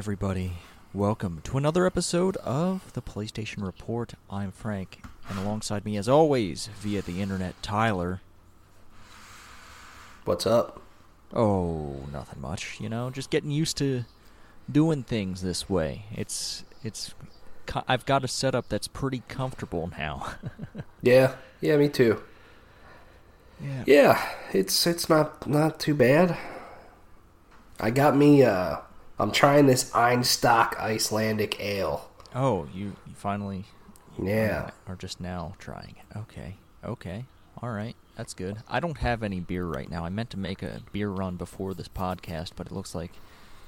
Everybody? Welcome to another episode of the PlayStation Report. I'm Frank, and alongside me, as always, via the internet, Tyler. What's up? Oh, nothing much. You know, just getting used to doing things this way. It's it's. I've got a setup that's pretty comfortable now. Yeah, yeah, me too. yeah. Yeah, it's it's not not too bad. I got me. uh I'm trying this Einstök Icelandic Ale. Oh, you, you finally Yeah, are just now trying it. Okay. Okay. All right. That's good. I don't have any beer right now. I meant to make a beer run before this podcast, but it looks like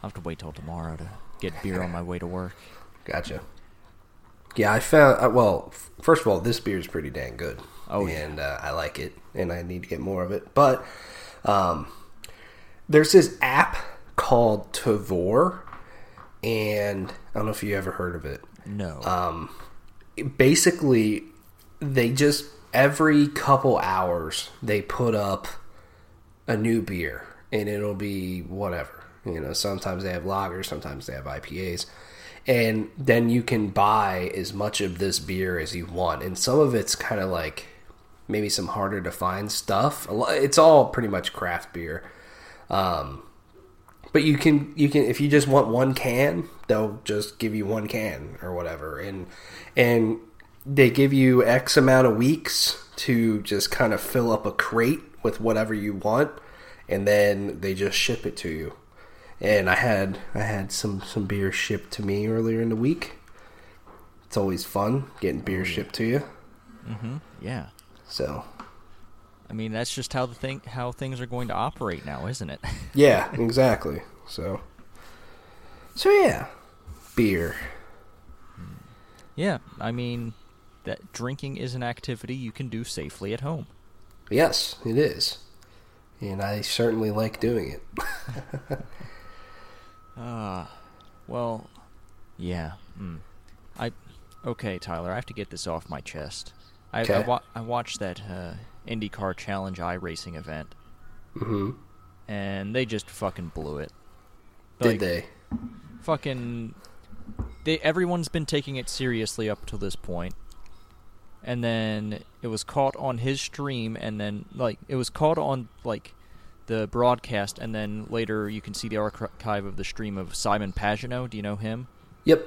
I'll have to wait till tomorrow to get beer on my way to work. gotcha. Yeah, I found. Uh, well, f- first of all, this beer is pretty dang good. Oh, yeah. and uh, I like it, and I need to get more of it. But um, there's this app called Tavour, and I don't know if you ever heard of it. No. um, basically they just every couple hours they put up a new beer and it'll be whatever you know sometimes they have lagers sometimes they have ipas and then you can buy as much of this beer as you want and some of it's kind of like maybe some harder to find stuff it's all pretty much craft beer um, but you can you can if you just want one can they'll just give you one can or whatever. And and they give you x amount of weeks to just kind of fill up a crate with whatever you want and then they just ship it to you. And i had i had some some beer shipped to me earlier in the week. It's always fun getting beer shipped to you. Mm-hmm. Yeah. so I mean, that's just how the thing how things are going to operate now, isn't it? yeah exactly so so yeah beer yeah. I mean, that drinking is an activity you can do safely at home. Yes, it is. And I certainly like doing it. Ah, well, yeah. Mm. I okay, Tyler. I have to get this off my chest. I I, wa- I watched that uh, IndyCar Challenge iRacing event, hmm and they just fucking blew it. Did Like, they? Fucking, they everyone's been taking it seriously up to this point. point, and then it was caught on his stream, and then like it was caught on like the broadcast, and then later you can see the archive of the stream of Simon Pagenaud. Do you know him? Yep.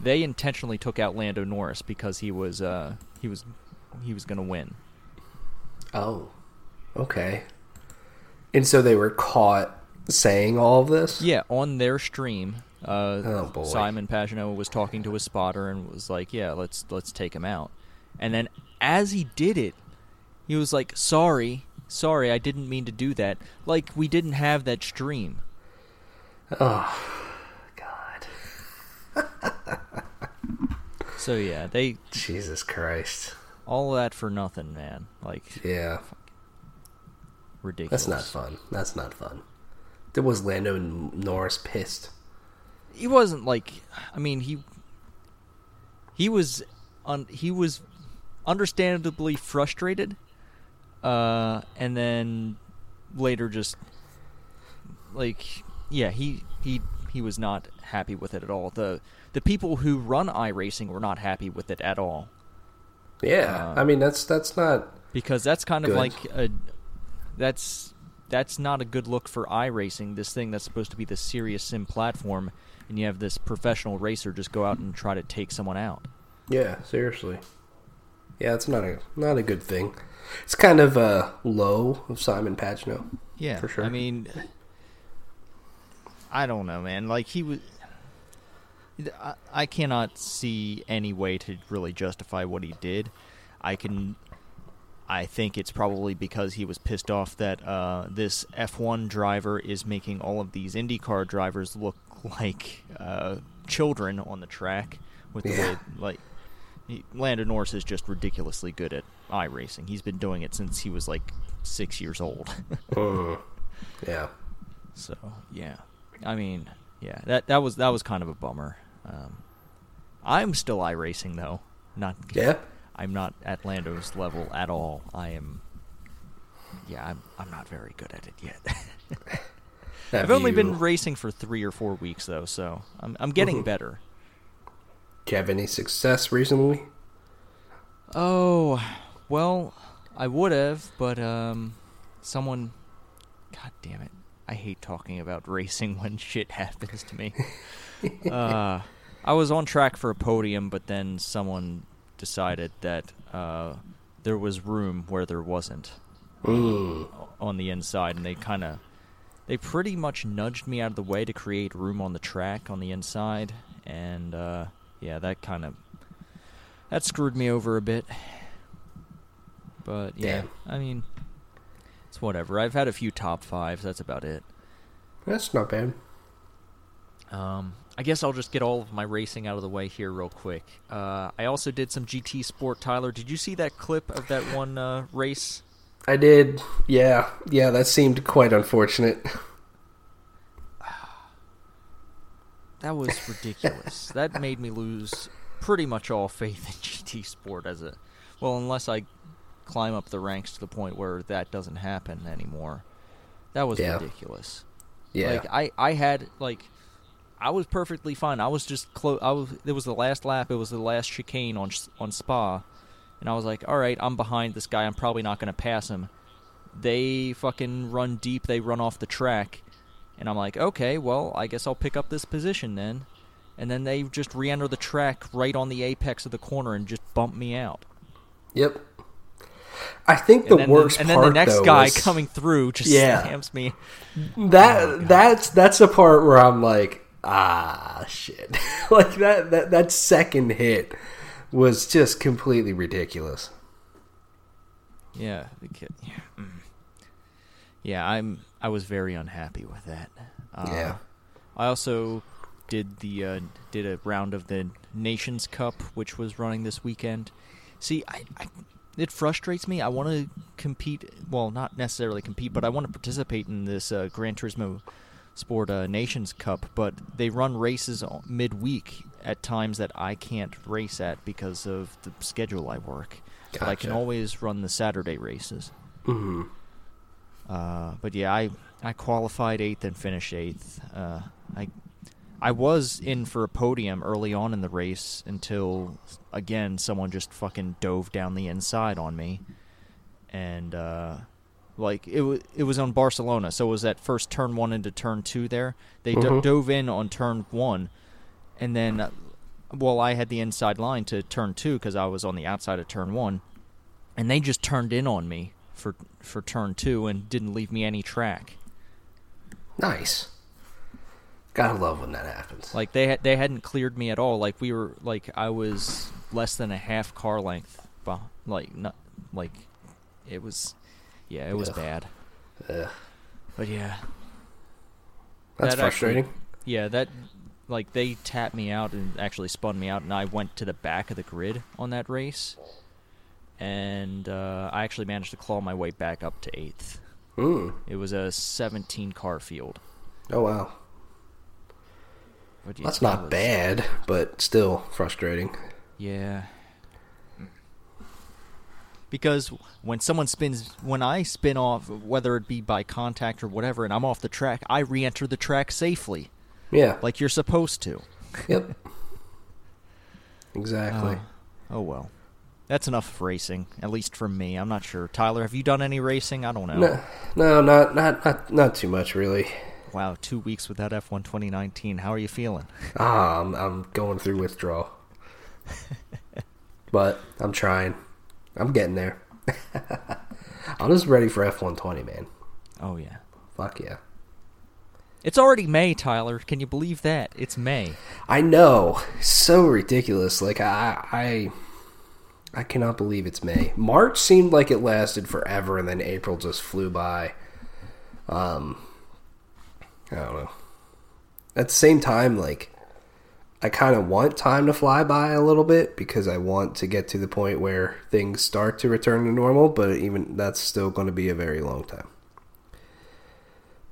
they intentionally took out Lando Norris because he was uh he was he was gonna win. Oh. Okay. And so they were caught saying all of this? Yeah, on their stream, uh, Oh, boy. Simon Pagenaud was talking to his spotter and was like, "Yeah, let's let's take him out." And then as he did it, he was like, "Sorry, sorry, I didn't mean to do that. Like we didn't have that stream." Oh, God. So yeah, they Jesus Christ. All that for nothing, man. Like Yeah. ridiculous. That's not fun. That's not fun. There was Lando Norris pissed. he wasn't like I mean he he was un, he was understandably frustrated uh and then later just like yeah he he he was not happy with it at all the the people who run iRacing were not happy with it at all Yeah. Uh, I mean, that's that's not. because that's kind of like a that's that's not a good look for iRacing this thing that's supposed to be the serious sim platform and you have this professional racer just go out and try to take someone out Yeah, seriously. Yeah, it's not a not a good thing. It's kind of uh, low of Simon Pagenaud. yeah For sure. i mean i don't know man like he was I, I cannot see any way to really justify what he did i can I think it's probably because he was pissed off that uh, this F1 driver is making all of these IndyCar drivers look like uh, children on the track with the Yeah. way like he, Lando Norris is just ridiculously good at iRacing. He's been doing it since he was like six years old. Mm. Yeah. so yeah, I mean, yeah, that that was that was kind of a bummer. Um, I'm still iRacing though, not Yeah. I'm not at Lando's level at all. I am. Yeah, I'm. I'm not very good at it yet. I've only you- been racing for three or four weeks though, so I'm I'm getting Mm-hmm. better. Do you have any success recently? Oh, well, I would have, but um, someone. God damn it! I hate talking about racing when shit happens to me. uh, I was on track for a podium, but then someone decided that uh, there was room where there wasn't Mm. on the inside, and they kind of. They pretty much nudged me out of the way to create room on the track on the inside, and uh, yeah, that kind of that screwed me over a bit. But yeah, Damn. I mean, it's whatever. I've had a few top fives. That's about it. That's not bad. Um, I guess I'll just get all of my racing out of the way here real quick. Uh, I also did some GT Sport. Tyler, did you see that clip of that one uh, race? I did. Yeah, yeah. That seemed quite unfortunate. That was ridiculous. that made me lose pretty much all faith in GT Sport as a well, unless I climb up the ranks to the point where that doesn't happen anymore. That was Yeah. ridiculous. Yeah. Like I, I had like I was perfectly fine. I was just close. I was. It was the last lap. It was the last chicane on on Spa, and I was like, all right, I'm behind this guy. I'm probably not going to pass him. They fucking run deep. They run off the track, and I'm like, okay, well, I guess I'll pick up this position then. And then they just re-enter the track right on the apex of the corner and just bump me out. Yep. I think the and worst and then part the next though, guy was- coming through just Yeah. slams me. that Oh, that's that's the part where I'm like, ah, shit. like that that that second hit was just completely ridiculous. Yeah, the kid. Yeah, mm. yeah. I'm. I was very unhappy with that. Uh, Yeah. I also did the uh, did a round of the Nations Cup, which was running this weekend. See, I, I it frustrates me. I want to compete. Well, not necessarily compete, but I want to participate in this uh, Gran Turismo Sport uh, Nations Cup. But they run races midweek at times that I can't race at because of the schedule I work. But I can always run the Saturday races. hmm Uh, but yeah, I I qualified eighth and finished eighth. Uh, I I was in for a podium early on in the race until again someone just fucking dove down the inside on me, and uh, like it was it was on Barcelona, so it was that first turn one into turn two there. They do- Mhm. dove in on turn one, and then uh, well I had the inside line to turn two because I was on the outside of turn one, and they just turned in on me for for turn two and didn't leave me any track. Nice. Gotta love when that happens. Like they had they hadn't cleared me at all. Like we were like I was less than a half car length. Like not like it was. Yeah, it was Ugh. bad. Ugh. But yeah, that's that actually- frustrating. yeah that like they tapped me out and actually spun me out, and I went to the back of the grid on that race, and uh, I actually managed to claw my way back up to eighth. Mm. It was a 17 car field. Oh wow, yeah, that's that not bad, but still frustrating. Yeah. Because when someone spins, when I spin off, whether it be by contact or whatever, and I'm off the track, I re enter the track safely, Yeah. like you're supposed to. Yep. Exactly. Uh, oh well. That's enough of racing, at least from me. I'm not sure. Tyler, have you done any racing? I don't know. no, no, not not not not too much really. Wow, two weeks without F1 2019. How are you feeling? Ah, I'm I'm going through withdrawal, but I'm trying. I'm getting there. I'm just ready for F120, man. Oh yeah. Fuck yeah. It's already May, Tyler. Can you believe that? It's May. I know, so ridiculous. Like I, I, I cannot believe it's May. March seemed like it lasted forever, and then April just flew by. Um, I don't know. At the same time, like I kind of want time to fly by a little bit because I want to get to the point where things start to return to normal. But even that's still going to be a very long time.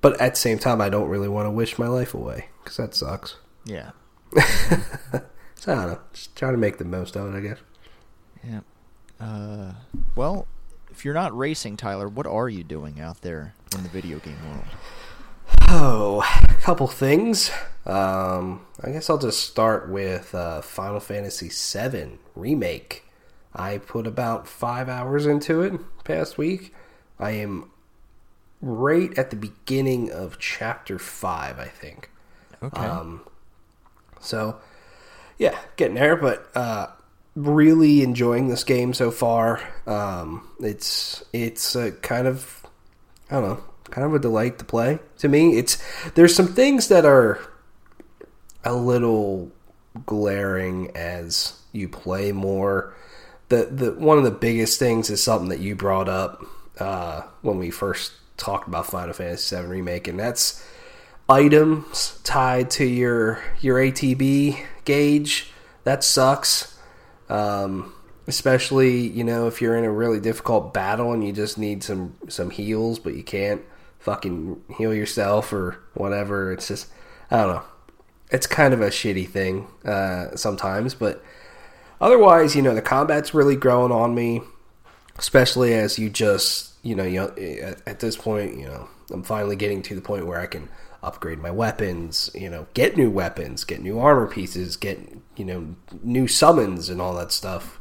But at the same time, I don't really want to wish my life away because that sucks. Yeah. So I don't know. Just trying to make the most of it, I guess. Yeah. Uh, well, if you're not racing, Tyler, what are you doing out there in the video game world? Oh, a couple things. Um, I guess I'll just start with uh, Final Fantasy VII Remake. I put about five hours into it past week. I am right at the beginning of chapter five, I think. Okay. Um, so, yeah, getting there, but uh, really enjoying this game so far. Um, it's it's a kind of I don't know, kind of a delight to play to me. It's there's some things that are a little glaring as you play more. The the one of the biggest things is something that you brought up uh, when we first talked about Final Fantasy VII remake, and that's items tied to your your ATB gauge. That sucks. Um, especially you know if you're in a really difficult battle and you just need some some heals, but you can't fucking heal yourself or whatever. It's just I don't know. It's kind of a shitty thing uh, sometimes, but otherwise, you know, the combat's really growing on me. Especially as you just you know you know, at, this point, you know, I'm finally getting to the point where I can upgrade my weapons, you know, get new weapons, get new armor pieces, get you know new summons and all that stuff.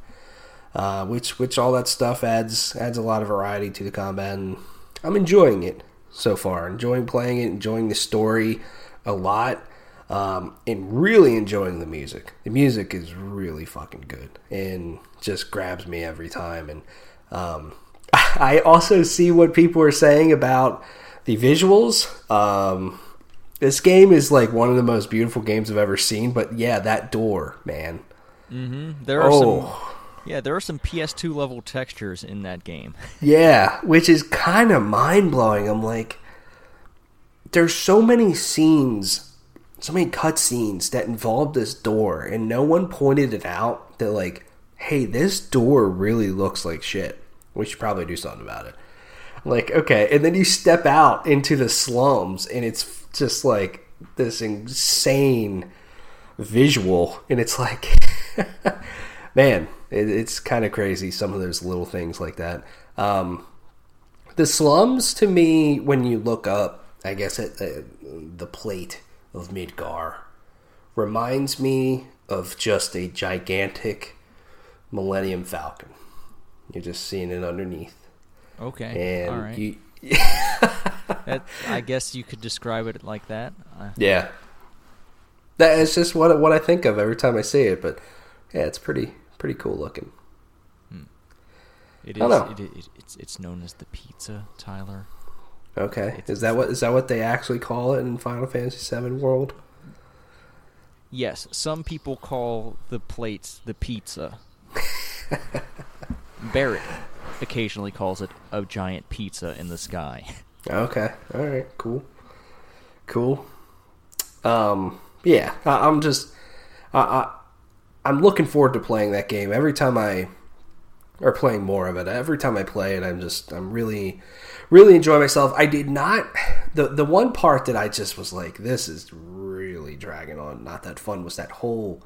Uh, which which all that stuff adds adds a lot of variety to the combat, and I'm enjoying it so far. Enjoying playing it, enjoying the story a lot, um, and really enjoying the music. The music is really fucking good and just grabs me every time. And um, I also see what people are saying about the visuals. Um, this game is like one of the most beautiful games I've ever seen. But yeah, that door, man. Mm-hmm. There are oh. some. Yeah, there are some PS2 level textures in that game. yeah, which is kind of mind blowing. I'm like, there's so many scenes, so many cutscenes that involve this door, and no one pointed it out. That like, hey, this door really looks like shit. We should probably do something about it. Like, okay, and then you step out into the slums, and it's just like this insane visual, and it's like, man, it, it's kind of crazy. Some of those little things like that. Um, the slums, to me, when you look up, I guess at the, the plate of Midgar, reminds me of just a gigantic Millennium Falcon. You're just seeing it underneath. Okay. And All right. you that, I guess you could describe it like that. Yeah, that is just what what I think of every time I see it. But yeah, it's pretty pretty cool looking. Hmm. It is. It, it, it's it's known as the pizza, Tyler. Okay, it's, is that what is that what they actually call it in Final Fantasy VII world? Yes, some people call the plates the pizza. Barret occasionally calls it a giant pizza in the sky. Okay. All right. Cool. Cool. Um. Yeah. I, am just. I, I. I'm looking forward to playing that game every time I. Or playing more of it. Every time I play it, I'm just. I'm really, really enjoying myself. I did not. The the one part that I just was like, this is really dragging on. Not that fun. Was that whole.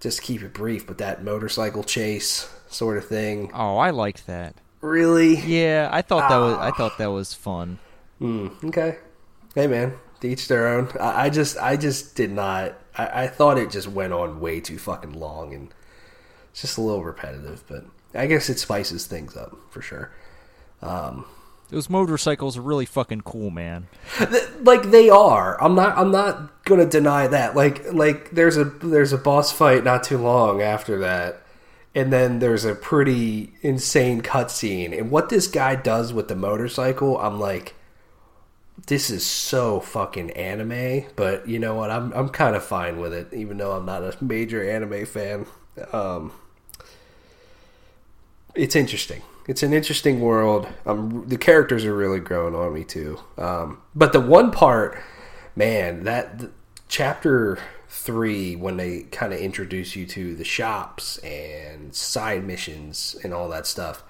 Just keep it brief, but that motorcycle chase sort of thing. Oh, I liked that. Really? Yeah, I thought that was I ah. thought that was fun. Mm, okay. Hey man, to each their own. I, I just I just did not I, I, thought it just went on way too fucking long and it's just a little repetitive, but I guess it spices things up for sure. Um, those motorcycles are really fucking cool, man. Like they are. I'm not. I'm not gonna deny that. Like like there's a there's a boss fight not too long after that and then there's a pretty insane cutscene. And what this guy does with the motorcycle, I'm like, this is so fucking anime. But you know what? I'm I'm kind of fine with it, even though I'm not a major anime fan. Um, it's interesting. It's an interesting world. Um, the characters are really growing on me too. Um, but the one part, man, that chapter three when they kind of introduce you to the shops and side missions and all that stuff.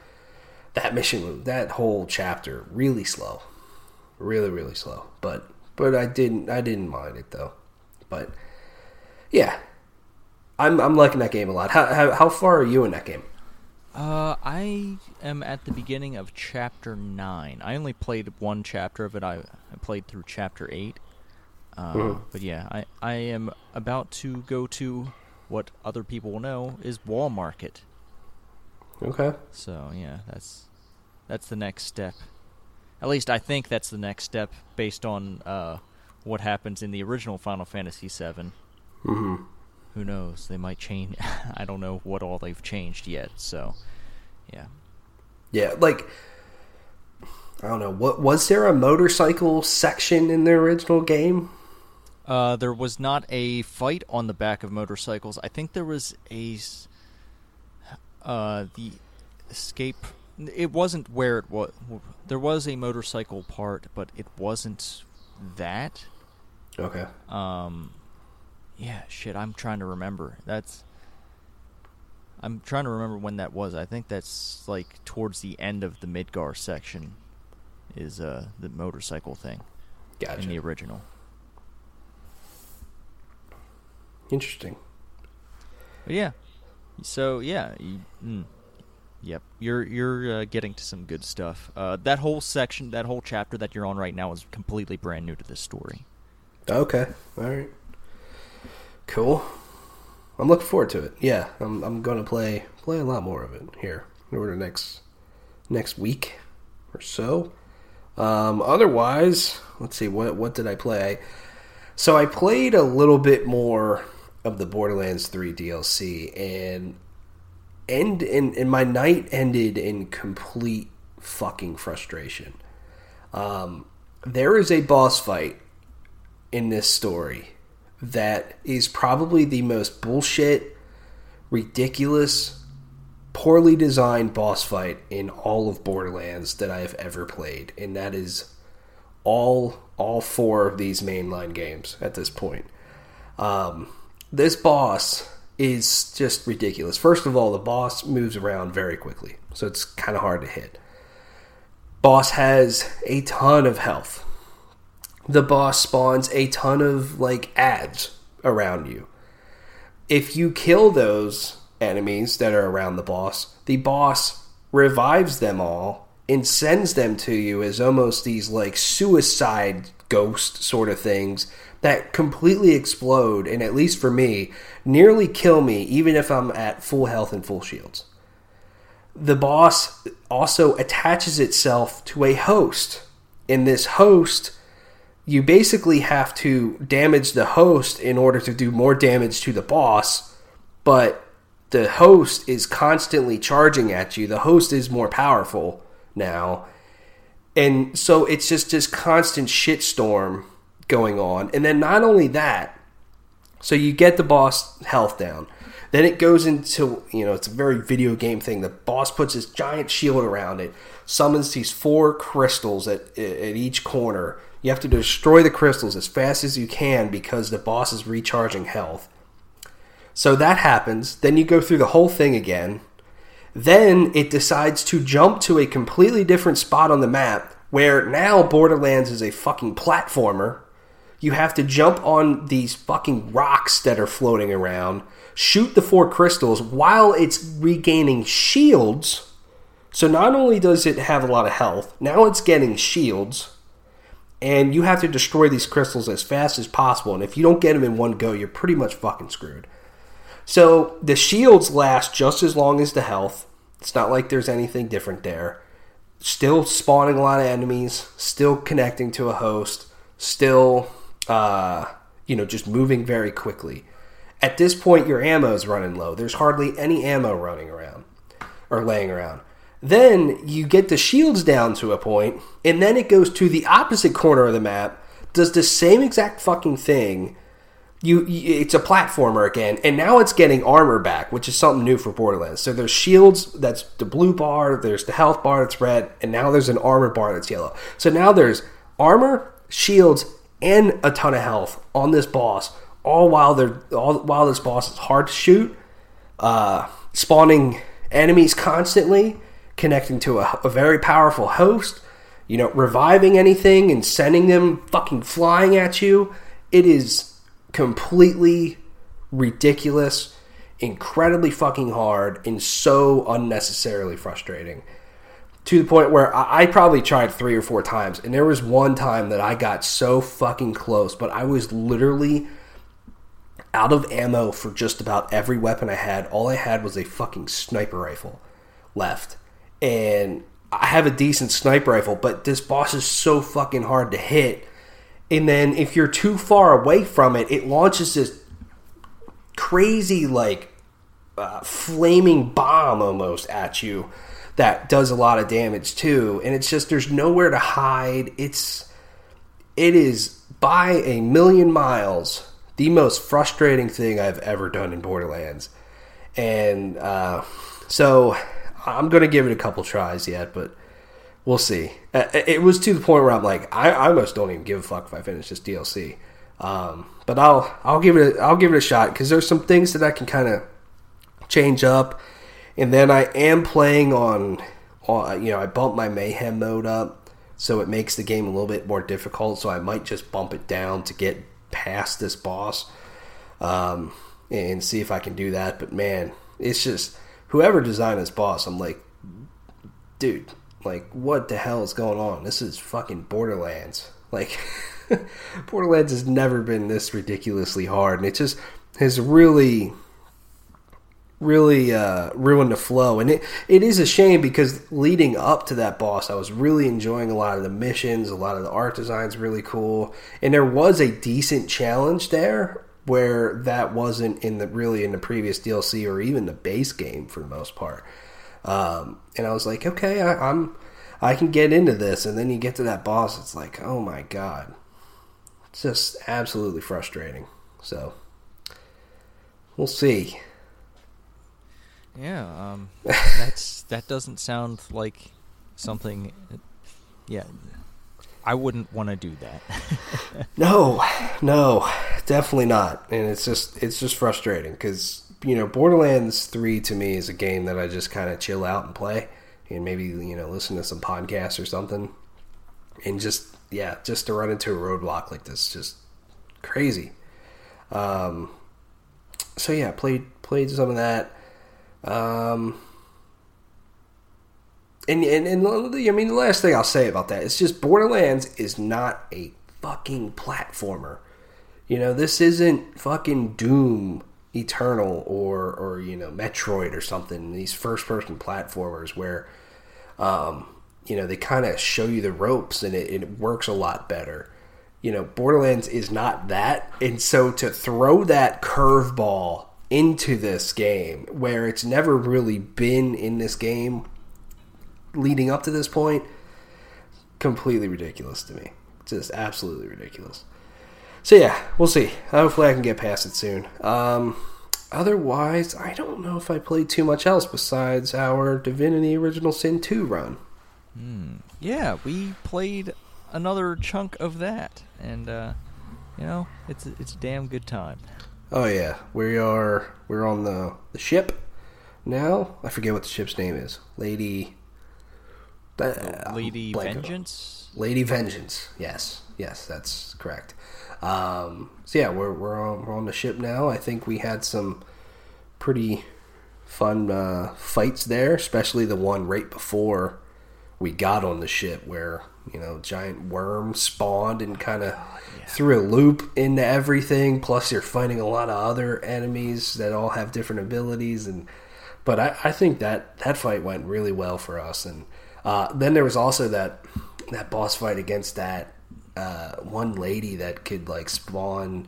That mission, that whole chapter, really slow, really really slow. But but I didn't I didn't mind it though. But yeah, I'm I'm liking that game a lot. How how, how far are you in that game? Uh, I am at the beginning of chapter nine. I only played one chapter of it. I, I played through chapter eight. Uh, But yeah, I I am about to go to what other people will know is Wall Market. Okay. So yeah, that's that's the next step. At least I think that's the next step based on uh, what happens in the original Final Fantasy VII. hmm Who knows? They might change. I don't know what all they've changed yet. So yeah, Yeah, like I don't know. What was there a motorcycle section in the original game? uh, there was not a fight on the back of motorcycles. I think there was a uh, the escape. It wasn't where it was. There was a motorcycle part, but it wasn't that. Okay. Um, yeah, shit. I'm trying to remember. That's. I'm trying to remember when that was. I think that's like towards the end of the Midgar section, is uh the motorcycle thing Gotcha. in the original. Interesting. But yeah, so yeah, you, mm, yep. You're you're uh, getting to some good stuff. Uh, that whole section, that whole chapter that you're on right now is completely brand new to this story. Okay. All right. Cool. I'm looking forward to it. Yeah, I'm I'm going to play play a lot more of it here over the next next week or so. Um, otherwise, let's see what what did I play? So I played a little bit more of the Borderlands 3 DLC and end and, and my night ended in complete fucking frustration. Um, there is a boss fight in this story that is probably the most bullshit, ridiculous, poorly designed boss fight in all of Borderlands that I have ever played, and that is all all four of these mainline games at this point. Um, this boss is just ridiculous. First of all, the boss moves around very quickly, so it's kind of hard to hit. Boss has a ton of health the boss spawns a ton of like ads around you. If you kill those enemies that are around the boss, the boss revives them all and sends them to you as almost these like suicide ghost sort of things that completely explode and at least for me nearly kill me even if I'm at full health and full shields. The boss also attaches itself to a host. And this host you basically have to damage the host in order to do more damage to the boss, but the host is constantly charging at you. The host is more powerful now. And so it's just this constant shitstorm going on. And then not only that, so you get the boss health down. Then it goes into, you know, it's a very video game thing. The boss puts his giant shield around it, summons these four crystals at, at each corner. You have to destroy the crystals as fast as you can because the boss is recharging health. So that happens. Then you go through the whole thing again. Then it decides to jump to a completely different spot on the map where now Borderlands is a fucking platformer. You have to jump on these fucking rocks that are floating around, shoot the four crystals while it's regaining shields. So not only does it have a lot of health, now it's getting shields and you have to destroy these crystals as fast as possible. And if you don't get them in one go, you're pretty much fucking screwed. So the shields last just as long as the health. It's not like there's anything different there. Still spawning a lot of enemies, still connecting to a host, still, uh, you know, just moving very quickly. At this point, your ammo is running low. There's hardly any ammo running around or laying around. Then you get the shields down to a point, and then it goes to the opposite corner of the map, does the same exact fucking thing. You, you, it's a platformer again, and now it's getting armor back, which is something new for Borderlands. So there's shields, that's the blue bar. There's the health bar that's red, and now there's an armor bar that's yellow. So now there's armor, shields, and a ton of health on this boss, all while they're all while this boss is hard to shoot, uh, spawning enemies constantly connecting to a, a, very powerful host, you know, reviving anything and sending them fucking flying at you. It is completely ridiculous, incredibly fucking hard, and so unnecessarily frustrating. To the point where I, probably tried three or four times, and there was one time that I got so fucking close, but I was literally out of ammo for just about every weapon I had. All I had was a fucking sniper rifle left, and I have a decent sniper rifle, but this boss is so fucking hard to hit. And then if you're too far away from it, it launches this crazy like uh, flaming bomb almost at you that does a lot of damage too. And it's just there's nowhere to hide. It's it is by a million miles the most frustrating thing i've ever done in borderlands. And uh, so i'm gonna give it a couple tries yet but we'll see. Uh, it was to the point where i'm like i, I almost don't even give a fuck if i finish this dlc um, but i'll i'll give it a, i'll give it a shot because there's some things that i can kind of change up and then I am playing on, on, you know, I bumped my mayhem mode up, so it makes the game a little bit more difficult. So I might just bump it down to get past this boss, um, and see if I can do that. But man, it's just whoever designed this boss, I'm like, dude, like what the hell is going on? This is fucking Borderlands. Like Borderlands has never been this ridiculously hard, and it just has really really uh, ruined the flow. And it, it is a shame because leading up to that boss, I was really enjoying a lot of the missions, a lot of the art designs really cool. And there was a decent challenge there where that wasn't in the really in the previous DLC or even the base game for the most part. Um, and I was like, okay, I, I'm I can get into this. And then you get to that boss, it's like, oh my god, it's just absolutely frustrating. So we'll see. Yeah, um, that's that doesn't sound like something. Yeah, I wouldn't want to do that. no, no, definitely not. And it's just it's just frustrating because you know Borderlands Three to me is a game that I just kind of chill out and play, and maybe you know listen to some podcasts or something, and just yeah, just to run into a roadblock like this, just crazy. Um, so yeah, played played some of that. Um, and, and, and I mean, the last thing I'll say about that is just Borderlands is not a fucking platformer. You know, this isn't fucking Doom Eternal or, or you know, Metroid or something. These first person platformers where, um, you know, they kind of show you the ropes and it, it works a lot better. You know, Borderlands is not that. And so to throw that curveball into this game where it's never really been in this game leading up to this point completely ridiculous to me. Just absolutely ridiculous. So yeah we'll see. Hopefully i can get past it soon. Um, otherwise i don't know if i played too much else besides our divinity original sin 2 run. Hmm. yeah we played another chunk of that and uh, you know it's it's a damn good time Oh yeah, we are. We're on the the ship now. I forget what the ship's name is. Lady. Uh, Lady Vengeance. Lady Vengeance. Yes, yes, that's correct. Um, so yeah, we're we're on, we're on the ship now. I think we had some pretty fun uh, fights there, especially the one right before we got on the ship, where you know giant worm spawned and kind of oh, yeah. threw a loop into everything. Plus, you're fighting a lot of other enemies that all have different abilities, and but I, I think that that fight went really well for us. And uh, then there was also that that boss fight against that uh, one lady that could like spawn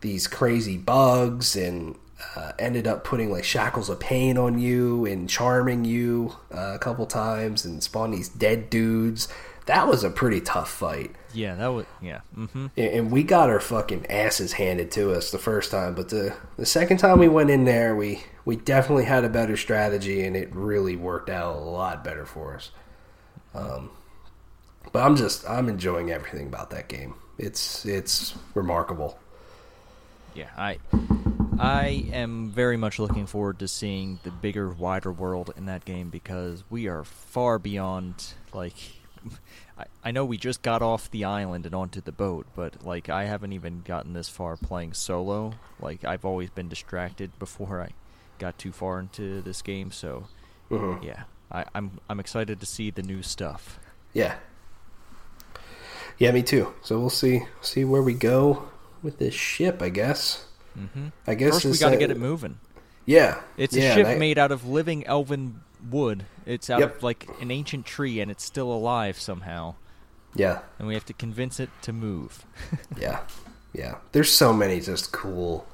these crazy bugs and uh, ended up putting like shackles of pain on you and charming you uh, a couple times and spawn these dead dudes that was a pretty tough fight. Yeah, that was yeah. Mm-hmm. And we got our fucking asses handed to us the first time, but the the second time we went in there, we we definitely had a better strategy, and it really worked out a lot better for us. Um, but I'm just I'm enjoying everything about that game. It's it's remarkable. Yeah, I I am very much looking forward to seeing the bigger, wider world in that game because we are far beyond like I, I know we just got off the island and onto the boat, but like I haven't even gotten this far playing solo. Like I've always been distracted before I got too far into this game, so mm-hmm. yeah, I, I'm I'm excited to see the new stuff. Yeah. Yeah, me too. So we'll see see where we go with this ship. I guess. Mm-hmm. I guess First, we got to get it moving. Yeah, It's yeah, a ship I- made out of living elven wood. It's out Yep. of like an ancient tree, and it's still alive somehow. Yeah, And we have to convince it to move. yeah, yeah. There's so many just cool,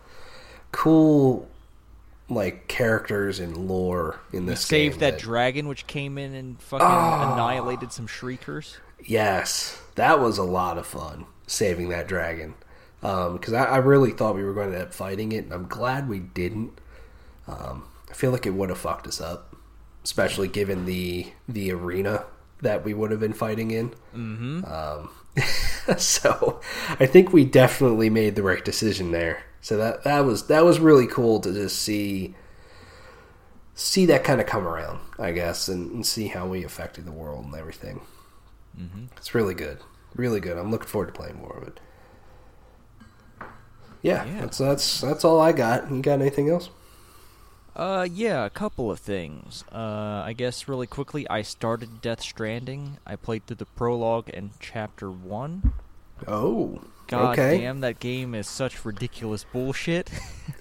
cool, like characters and lore in this. saved game that dragon, which came in and fucking Oh. annihilated some shriekers. Yes, that was a lot of fun saving that dragon. Because I, I really thought we were going to end up fighting it, and I'm glad we didn't. Um, I feel like it would have fucked us up, especially given the the arena that we would have been fighting in. Mm-hmm. Um, so I think we definitely made the right decision there. So that that was that was really cool to just see see that kind of come around, I guess, and, and see how we affected the world and everything. Mm-hmm. It's really good, really good. I'm looking forward to playing more of it. Yeah, Yeah. that's that's that's all I got. You got anything else? Uh, yeah, a couple of things. Uh, I guess really quickly, I started Death Stranding. I played through the prologue and chapter one. Oh, God okay. damn, that game is such ridiculous bullshit.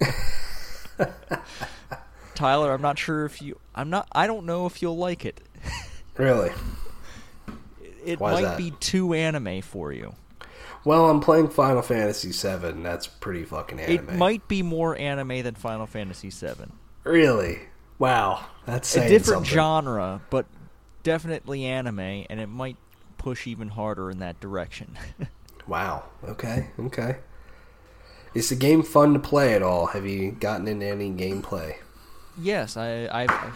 Tyler, I'm not sure if you. I'm not. I don't know if you'll like it. Really? It Why might be too anime for you. Well, I'm playing Final Fantasy VII. That's pretty fucking anime. It might be more anime than Final Fantasy VII. Really. Wow, that's A different something. genre, but definitely anime, and it might push even harder in that direction. Wow. Okay. Okay. Is the game fun to play at all? Have you gotten into any gameplay? yes, I, I, I.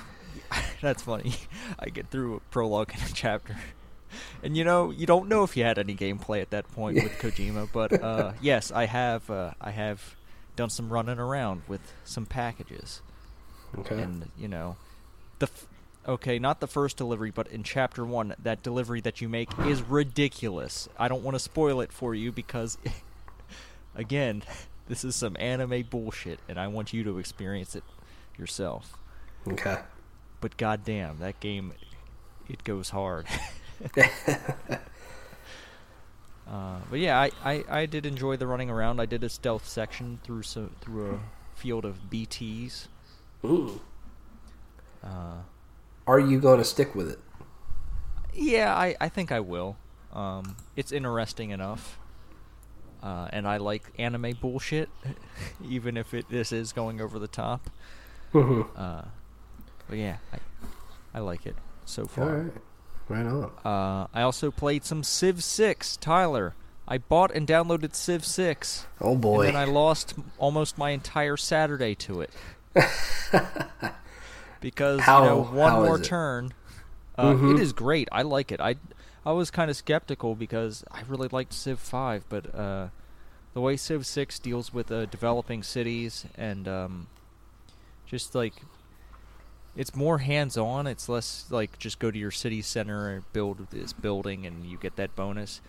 That's funny. I get through a prologue and a chapter, and you know, you don't know if you had any gameplay at that point with Kojima, but uh, yes, I have. Uh, I have done some running around with some packages. Okay. and you know the f- okay not the first delivery but in chapter one that delivery that you make is ridiculous. I don't want to spoil it for you because again this is some anime bullshit and i want you to experience it yourself. Okay. but goddamn that game it goes hard. Uh, but yeah I, I, I did enjoy the running around. I did a stealth section through so through a field of bts Uh, Are you going to stick with it? Yeah, I, I think I will. Um, it's interesting enough, uh, and I like anime bullshit, even if it this is going over the top. Mhm. Uh, but yeah, I, I like it so far. right. Right on. Uh, I also played some Civ Six. Tyler, I bought and downloaded Civ Six. Oh boy. and then I lost almost my entire Saturday to it because How- you know one more turn. Uh, Mhm. It is great. I like it. I I was kind of skeptical because I really liked Civ Five, but uh, the way Civ Six deals with uh, developing cities and um, just like it's more hands-on. It's less like just go to your city center and build this building and you get that bonus.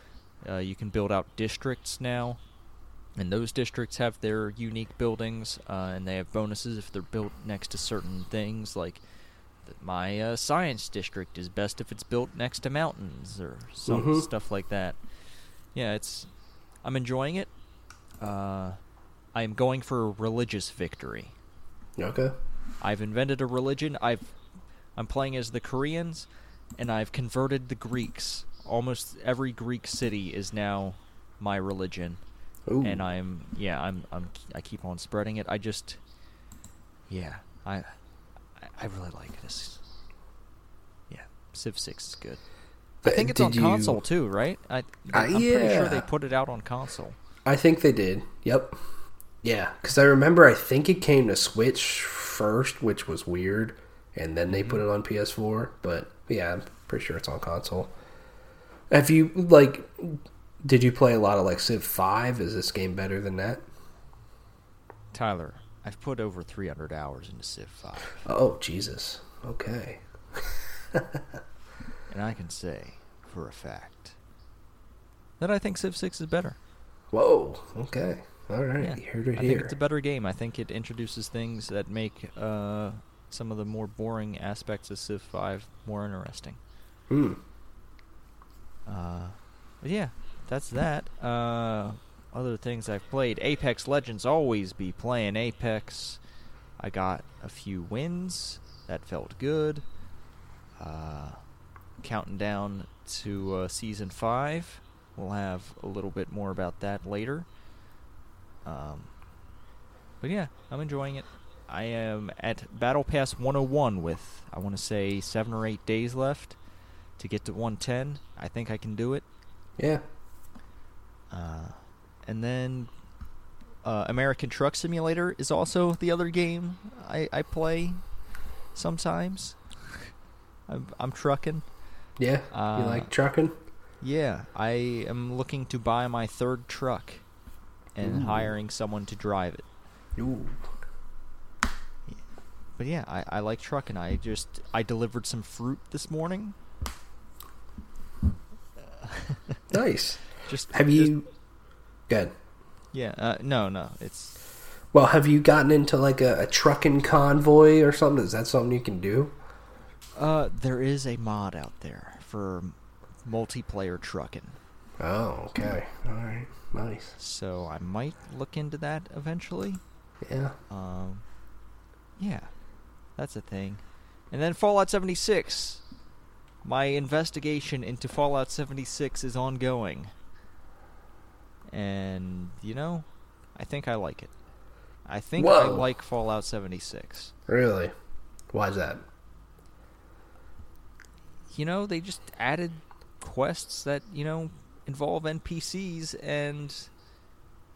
Uh, you can build out districts now, and those districts have their unique buildings, uh, and they have bonuses if they're built next to certain things. Like my uh, science district is best if it's built next to mountains or some Mhm. stuff like that. Yeah, it's I'm enjoying it. Uh, I am going for a religious victory. Okay. I've invented a religion. I've I'm playing as the Koreans, and I've converted the Greeks. Almost every Greek city is now my religion, Ooh. and I'm yeah I'm I'm I keep on spreading it. I just yeah I I, I really like this. Yeah, Civ Six is good. I Uh, think it's on you- console too, right? I, I'm pretty sure they put it out on console. I think they did. Yep. Yeah, because I remember I think it came to Switch first, which was weird, and then they put Mm-hmm. it on PS4. But yeah, I'm pretty sure it's on console. Have you like? Did you play a lot of like Civ Five? Is this game better than that? Tyler, I've put over 300 hours into Civ 5. Oh Jesus. Okay. And I can say, for a fact, that I think Civ 6 is better. Whoa. Okay. All right. Yeah. You heard it I here. think it's a better game. I think it introduces things that make uh, some of the more boring aspects of Civ 5 more interesting. Hmm. Uh, but yeah, that's that. Uh, other things I've played. Apex Legends always be playing Apex. I got a few wins. That felt good. Uh, counting down to uh, season five. We'll have a little bit more about that later. Um, but yeah, I'm enjoying it. I am at Battle Pass 101 with, I want to say, seven or eight days left to get to 110. I think I can do it. Yeah. Uh, and then uh, American Truck Simulator is also the other game I, I play sometimes. I'm, I'm trucking. Yeah. Uh, you like trucking? Yeah, I am looking to buy my third truck and Ooh. hiring someone to drive it. Ooh. But yeah, I, I like trucking. I just I delivered some fruit this morning. Nice. Just Have just- you? Good. Yeah. Uh, no, no. It's Well, have you gotten into like a, a trucking convoy or something? Is that something you can do? uh there is a mod out there for multiplayer trucking. Oh, okay. All right. Nice. So I might look into that eventually. Yeah. Um, yeah, that's a thing. And then Fallout 76. My investigation into Fallout 76 is ongoing. And, you know, I think I like it. I think I like Fallout 76. Really? Why is that? You know, they just added quests that, you know, involve NPCs and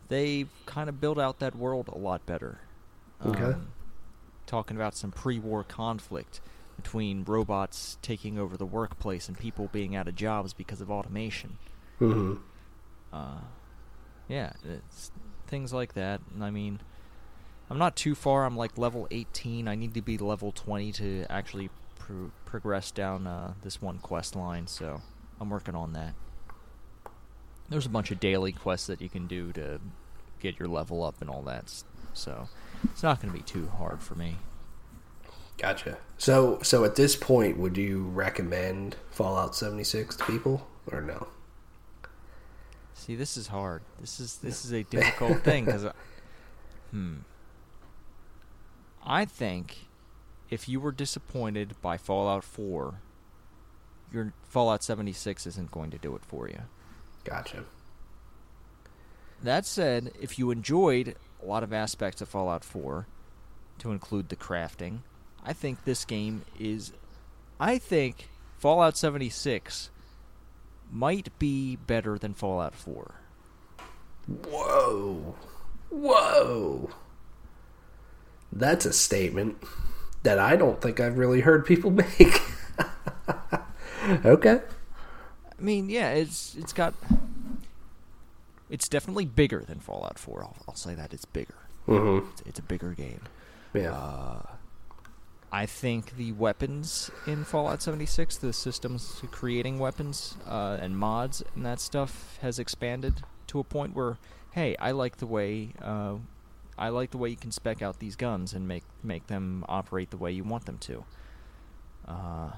they kind of build out that world a lot better. Okay. Um, talking about some pre-war conflict between robots taking over the workplace and people being out of jobs because of automation. Mm hmm Uh, yeah, it's things like that. And I mean, I'm not too far. I'm like level 18. I need to be level 20 to actually pro- progress down uh, this one quest line. So I'm working on that. There's a bunch of daily quests that you can do to get your level up and all that. So it's not going to be too hard for me. Gotcha. So, so at this point, would you recommend Fallout 76 to people or no? See, this is hard. This is this is a difficult thing because, hmm. I think if you were disappointed by Fallout 4, your Fallout 76 isn't going to do it for you. Gotcha. That said, if you enjoyed a lot of aspects of Fallout 4, to include the crafting, I think this game is. I think Fallout 76 might be better than Fallout 4. Whoa. Whoa. That's a statement that I don't think I've really heard people make. okay. I mean, yeah, it's it's got it's definitely bigger than Fallout 4. I'll, I'll say that it's bigger. Mm-hmm. It's, it's a bigger game. Yeah. Uh, I think the weapons in Fallout 76, the systems to creating weapons uh, and mods and that stuff, has expanded to a point where, hey, I like the way uh, I like the way you can spec out these guns and make make them operate the way you want them to. Uh,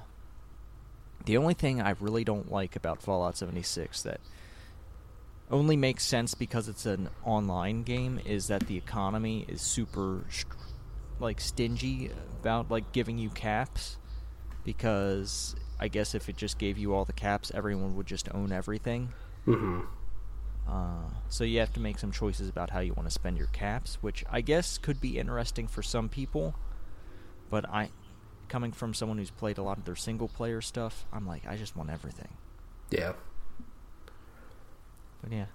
the only thing I really don't like about Fallout 76 that only makes sense because it's an online game is that the economy is super str- like stingy about like giving you caps because I guess if it just gave you all the caps everyone would just own everything. mm-hmm. Uh, so you have to make some choices about how you want to spend your caps, which I guess could be interesting for some people. But I, coming from someone who's played a lot of their single player stuff, I'm like, I just want everything. Yeah. But yeah,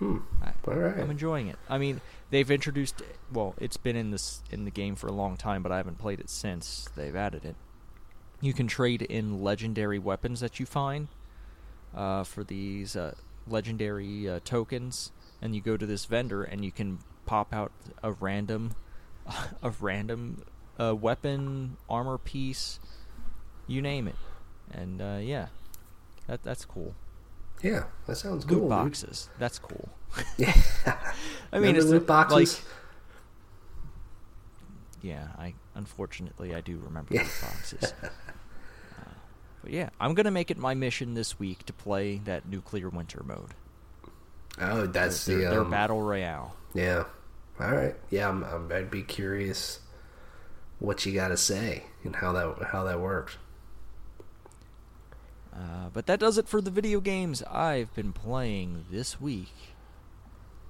Hmm. I, All right. I'm enjoying it. I mean, they've introduced. Well, it's been in this in the game for a long time, but I haven't played it since they've added it. You can trade in legendary weapons that you find uh, for these uh, legendary uh, tokens, and you go to this vendor and you can pop out a random, a random uh, weapon, armor piece, you name it, and uh, yeah, that that's cool. Yeah, that sounds Loot cool. dude. boxes, that's cool. Yeah. I mean, Remember it's loot boxes? like yeah, I unfortunately I do remember those boxes. Uh, but yeah, I'm gonna make it my mission this week to play that nuclear winter mode. Oh, that's their, the their um, battle royale. Yeah. All right. Yeah, I'm, I'm, I'd be curious what you got to say and how that how that works. Uh, but that does it for the video games I've been playing this week.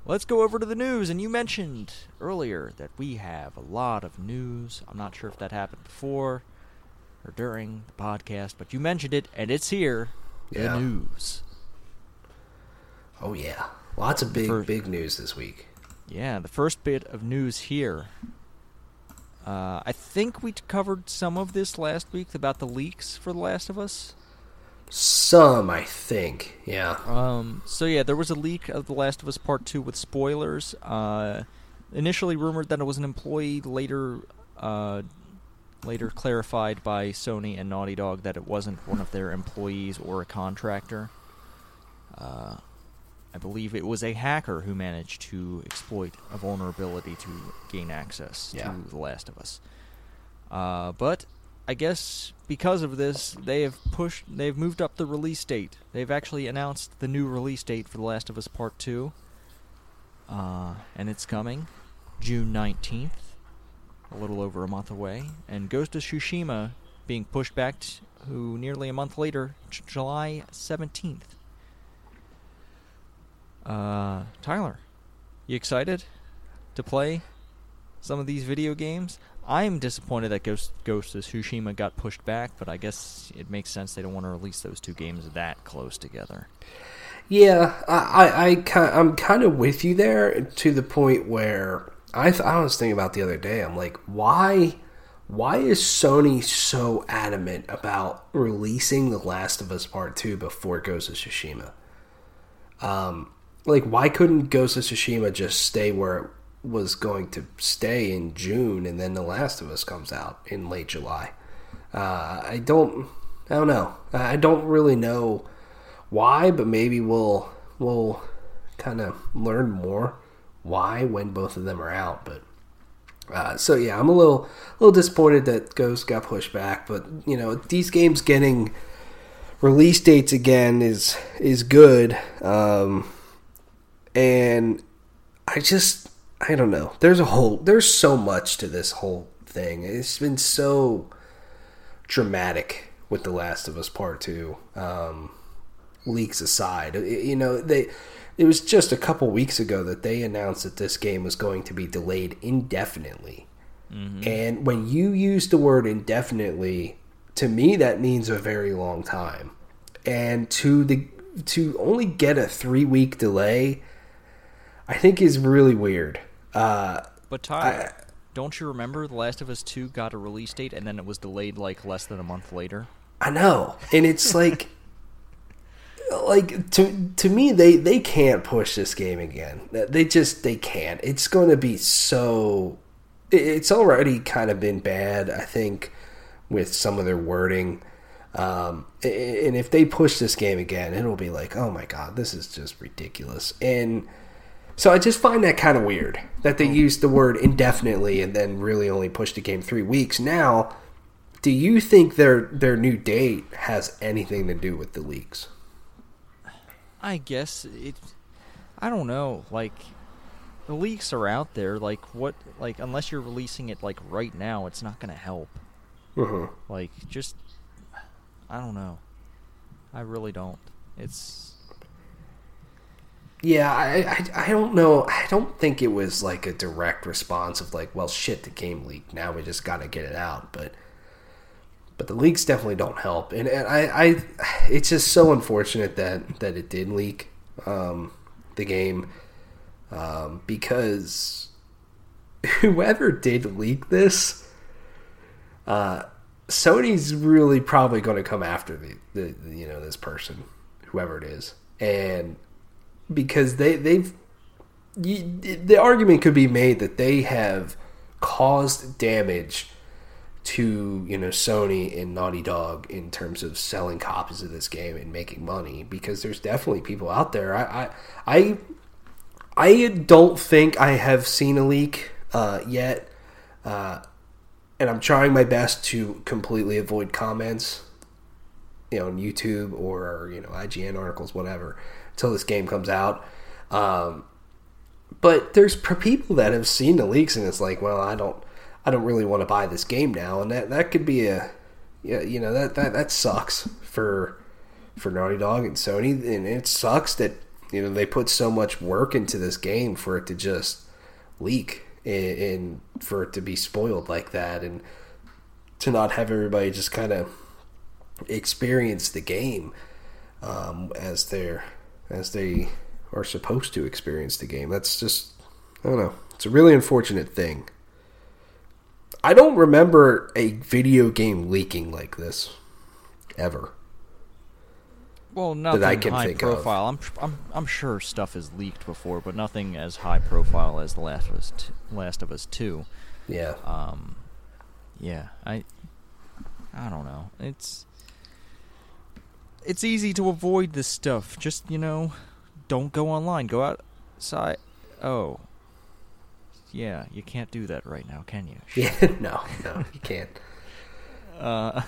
Let's go over to the news. And you mentioned earlier that we have a lot of news. I'm not sure if that happened before or during the podcast, but you mentioned it, and it's here. Yeah. The news. Oh yeah, lots of big First- big news this week. Yeah, the first bit of news here. Uh, I think we covered some of this last week about the leaks for The Last of Us. Some, I think. Yeah. Um, so yeah, there was a leak of The Last of Us Part Two with spoilers. Uh, initially rumored that it was an employee, later, uh, later clarified by Sony and Naughty Dog that it wasn't one of their employees or a contractor. Uh, I believe it was a hacker who managed to exploit a vulnerability to gain access Yeah. to The Last of Us. Uh, but I guess because of this, they have pushed, they've moved up the release date. They've actually announced the new release date for The Last of Us Part Two, uh, and it's coming June nineteenth, a little over a month away. And Ghost of Tsushima being pushed back to nearly a month later, J- July seventeenth. Uh, Tyler, you excited to play some of these video games? I'm disappointed that Ghost, Ghost of Tsushima got pushed back, but I guess it makes sense they don't want to release those two games that close together. Yeah, I, I, I, I'm kind of with you there to the point where I, th- I was thinking about the other day. I'm like, why, why is Sony so adamant about releasing The Last of Us Part Two before Ghost of Tsushima? Um, like, why couldn't Ghost of Tsushima just stay where was going to stay in June, and then The Last of Us comes out in late July? Uh, I don't, I don't know. I don't really know why, but maybe we'll we'll kind of learn more why when both of them are out. But uh, so yeah, I'm a little a little disappointed that Ghost got pushed back. But you know, these games getting release dates again is is good. Um, and I just I don't know. There's a whole there's so much to this whole thing. It's been so dramatic with The Last of Us Part Two. Um, leaks aside, It- you know they. It was just a couple weeks ago that they announced that this game was going to be delayed indefinitely. And when you use the word indefinitely, to me that means a very long time. And to the to only get a three week delay, I think is really weird. Uh, But Tyler, don't you remember The Last of Us 2 got a release date and then it was delayed like less than a month later? I know, and it's like, like to to me, they they can't push this game again. They just they can't. It's going to be so. It's already kind of been bad, I think, with some of their wording. Um, and if they push this game again, it'll be like, oh my god, this is just ridiculous. And so I just find that kind of weird that they used the word indefinitely and then really only pushed the game three weeks. Now, do you think their their new date has anything to do with the leaks? I guess it. I don't know. Like, the leaks are out there. Like, what? Like, unless you're releasing it like right now, it's not gonna help. Mm-hmm. Like, just. I don't know. I really don't. It's. Yeah, I, I I don't know. I don't think it was like a direct response of like, well, shit, the game leaked. Now we just got to get it out. But but the leaks definitely don't help. And, and I, I it's just so unfortunate that that it did leak um, the game um, because whoever did leak this, uh, Sony's really probably going to come after the, the, you know this person, whoever it is, and because they they've you, the argument could be made that they have caused damage to you know Sony and Naughty Dog in terms of selling copies of this game and making money because there's definitely people out there. I I I, I don't think I have seen a leak uh, yet. Uh, and I'm trying my best to completely avoid comments, you know, on YouTube or you know IGN articles, whatever, until this game comes out. Um, but there's people that have seen the leaks and it's like, well, I don't, I don't really want to buy this game now, and that that could be a, you know, that that that sucks for for Naughty Dog and Sony, and it sucks that you know they put so much work into this game for it to just leak and, and for it to be spoiled like that, and to not have everybody just kind of experience the game um, as they're as they are supposed to experience the game. That's just I don't know. It's a really unfortunate thing. I don't remember a video game leaking like this ever. Well, nothing I can high think of. profile. I'm, I'm I'm sure stuff is leaked before, but nothing as high profile as the Last of Us. T- Last of Us Two. Yeah. Um, yeah, I I don't know. It's it's easy to avoid this stuff. Just you know, don't go online. Go outside. Oh, yeah, you can't do that right now, can you? Yeah. No. No. You can't. Uh,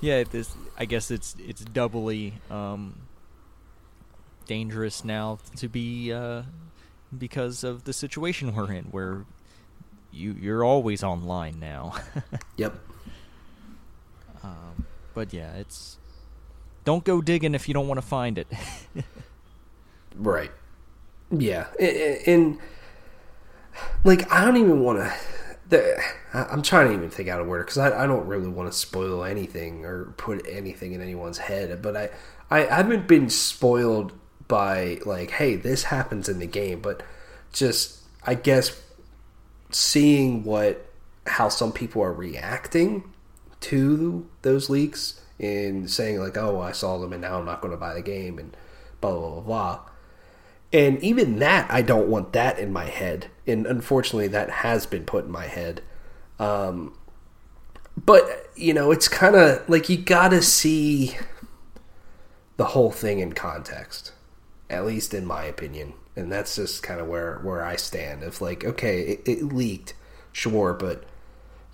yeah, this I guess it's it's doubly um, dangerous now to be uh, because of the situation we're in, where you you're always online now. Yep. um, but yeah, it's don't go digging if you don't want to find it. Right. Yeah. And, and like I don't even want to. I'm trying to even think out a word because I, I don't really want to spoil anything or put anything in anyone's head. But I, I haven't been spoiled by like, hey, this happens in the game. But just I guess seeing what how some people are reacting to those leaks and saying like, oh, I saw them and now I'm not going to buy the game and blah blah blah blah. And even that, I don't want that in my head. And unfortunately, that has been put in my head. Um, but, you know, it's kind of like you got to see the whole thing in context, at least in my opinion. And that's just kind of where, where I stand. If, like, okay, it, it leaked, sure, but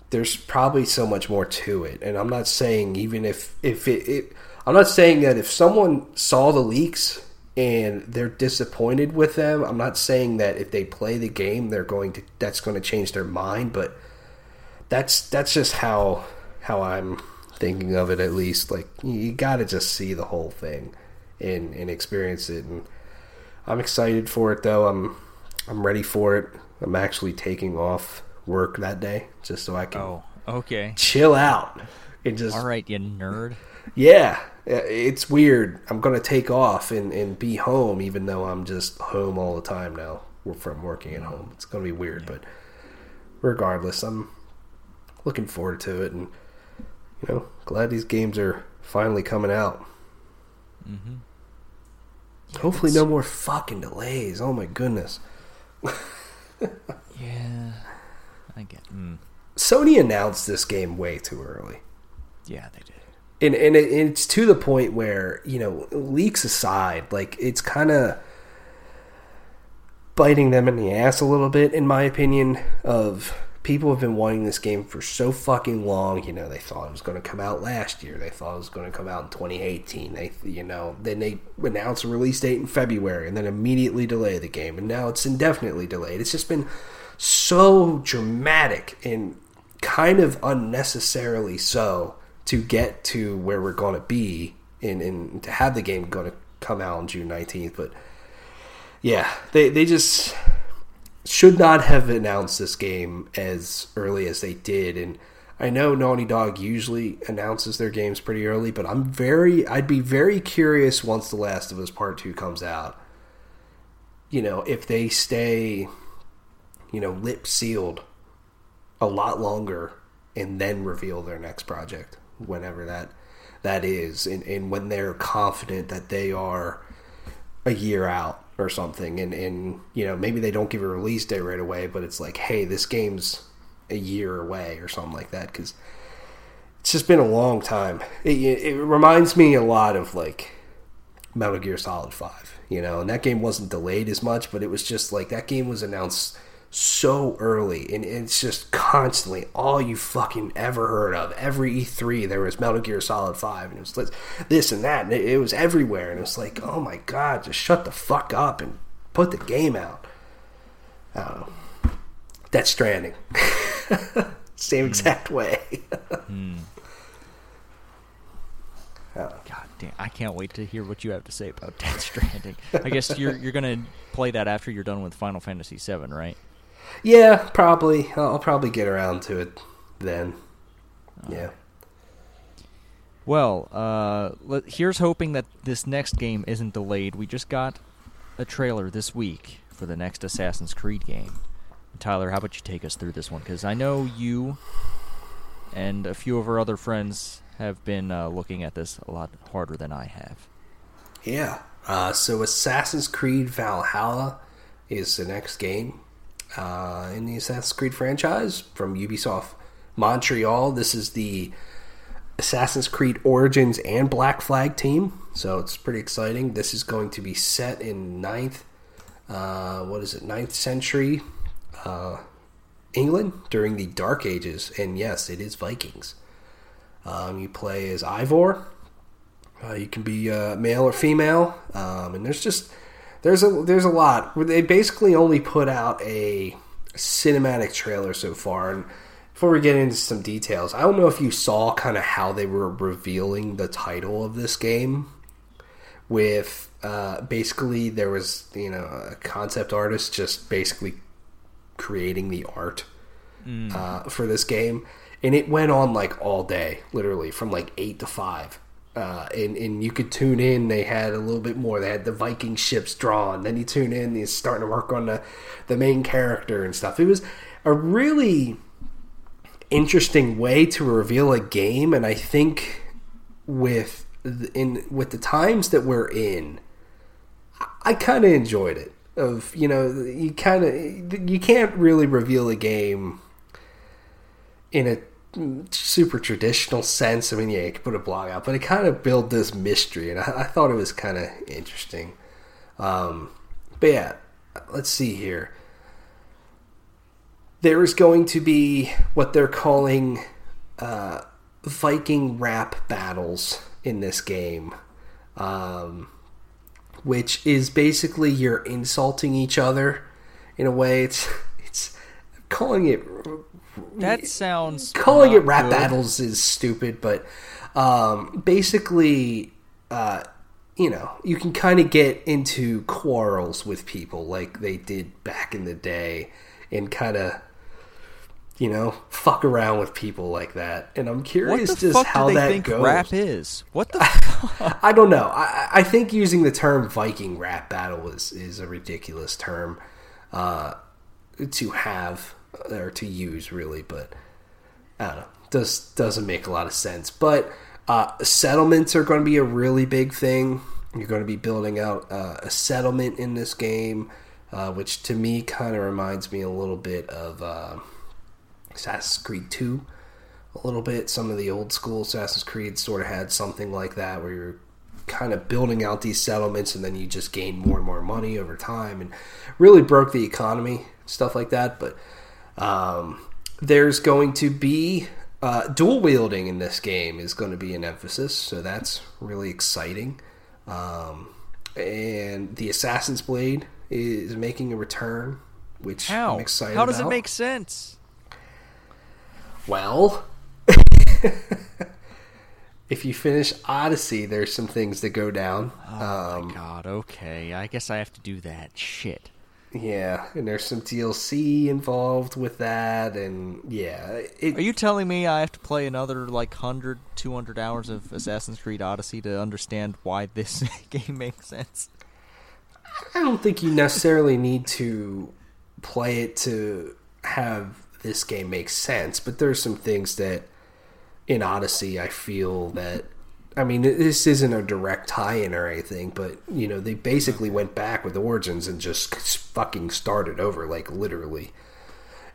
there's probably so much more to it. And I'm not saying even if, if it, it I'm not saying that if someone saw the leaks and they're disappointed with them. I'm not saying that if they play the game, they're going to that's going to change their mind, but that's that's just how how I'm thinking of it. At least, like you got to just see the whole thing and and experience it. And I'm excited for it, though. I'm I'm ready for it. I'm actually taking off work that day just so I can oh, okay. chill out and just All right, you nerd. yeah, it's weird. I'm gonna take off and, and be home, even though I'm just home all the time now from working at home. It's gonna be weird, but regardless, I'm looking forward to it, and you know, glad these games are finally coming out. Mm-hmm. Hopefully, no more fucking delays. Oh my goodness. Yeah, I get. Mm. Sony announced this game way too early. Yeah, they did. and and it, it's to the point where you know leaks aside like it's kind of biting them in the ass a little bit in my opinion of people have been wanting this game for so fucking long you know they thought it was going to come out last year they thought it was going to come out in 2018 they you know then they announced a release date in february and then immediately delay the game and now it's indefinitely delayed it's just been so dramatic and kind of unnecessarily so to get to where we're going to be and, and to have the game going to come out on June 19th. But yeah, they, they just should not have announced this game as early as they did. And I know Naughty Dog usually announces their games pretty early, but I'm very, I'd be very curious once The Last of Us Part 2 comes out. You know, if they stay, you know, lip sealed a lot longer and then reveal their next project whenever that that is. And, and when they're confident that they are a year out or something and, and you know maybe they don't give a release date right away but it's like hey this game's a year away or something like that because it's just been a long time. It, it reminds me a lot of like metal gear solid 5 you know and that game wasn't delayed as much but it was just like that game was announced so early, and it's just constantly all you fucking ever heard of. Every E3, there was Metal Gear Solid 5, and it was this and that, and it, it was everywhere, and it was like, oh my god, just shut the fuck up and put the game out. I don't know. Death Stranding. Same exact way. Hmm. God damn! I can't wait to hear what you have to say about Death Stranding. I guess you're you're gonna play that after you're done with Final Fantasy VII, right? Yeah, probably. I'll probably get around to it then. Yeah. Well, uh, let, here's hoping that this next game isn't delayed. We just got a trailer this week for the next Assassin's Creed game. Tyler, how about you take us through this one? Because I know you and a few of our other friends have been uh, looking at this a lot harder than I have. Yeah. Uh, so Assassin's Creed Valhalla is the next game uh, in the Assassin's Creed franchise from Ubisoft Montreal. This is the Assassin's Creed Origins and Black Flag team, so it's pretty exciting. This is going to be set in ninth, uh, what is it, ninth century uh, England during the Dark Ages, and yes, it is Vikings. Um, you play as Eivor. Uh, you can be uh, male or female, um, and there's just there's a there's a lot. They basically only put out a cinematic trailer so far, and before we get into some details, I don't know if you saw kind of how they were revealing the title of this game. With uh, basically, there was you know a concept artist just basically creating the art mm. uh, for this game, and it went on like all day, literally from like eight to five. Uh, and and you could tune in. They had a little bit more. They had the Viking ships drawn. Then you tune in. He's starting to work on the the main character and stuff. It was a really interesting way to reveal a game, and I think with in with the times that we're in, I kind of enjoyed it. Of you know, you kind of you can't really reveal a game in a super traditional sense. I mean, yeah, you could put a blog out, but it kind of built this mystery, and I, I thought it was kind of interesting. Um, but yeah, let's see here. There is going to be what they're calling uh, Viking rap battles in this game, um, which is basically you're insulting each other in a way. It's it's calling it that sounds calling it rap good. battles is stupid, but um, basically, uh, you know, you can kind of get into quarrels with people like they did back in the day, and kind of. You know, fuck around with people like that, and I'm curious just how that goes. Rap is what the? I don't know. I, I think using the term Viking rap battle is is a ridiculous term uh, to have or to use really, but I don't know. Does doesn't make a lot of sense. But uh, settlements are going to be a really big thing. You're going to be building out uh, a settlement in this game, uh, which to me kind of reminds me a little bit of uh, Assassin's Creed 2. A little bit. Some of the old school Assassin's Creed sort of had something like that, where you're kind of building out these settlements and then you just gain more and more money over time and really broke the economy, stuff like that. But um, there's going to be uh, dual wielding in this game is going to be an emphasis, so that's really exciting. Um, and the Assassin's Blade is making a return, which How? I'm excited. How does about. it make sense? Well, if you finish Odyssey, there's some things that go down. Oh um, my god! Okay, I guess I have to do that. Shit. Yeah, and there's some DLC involved with that, and yeah. It, Are you telling me I have to play another like 100, 200 hours of Assassin's Creed Odyssey to understand why this game makes sense? I don't think you necessarily need to play it to have this game make sense, but there's some things that in Odyssey I feel that I mean, this isn't a direct tie-in or anything, but you know, they basically went back with Origins and just fucking started over, like literally.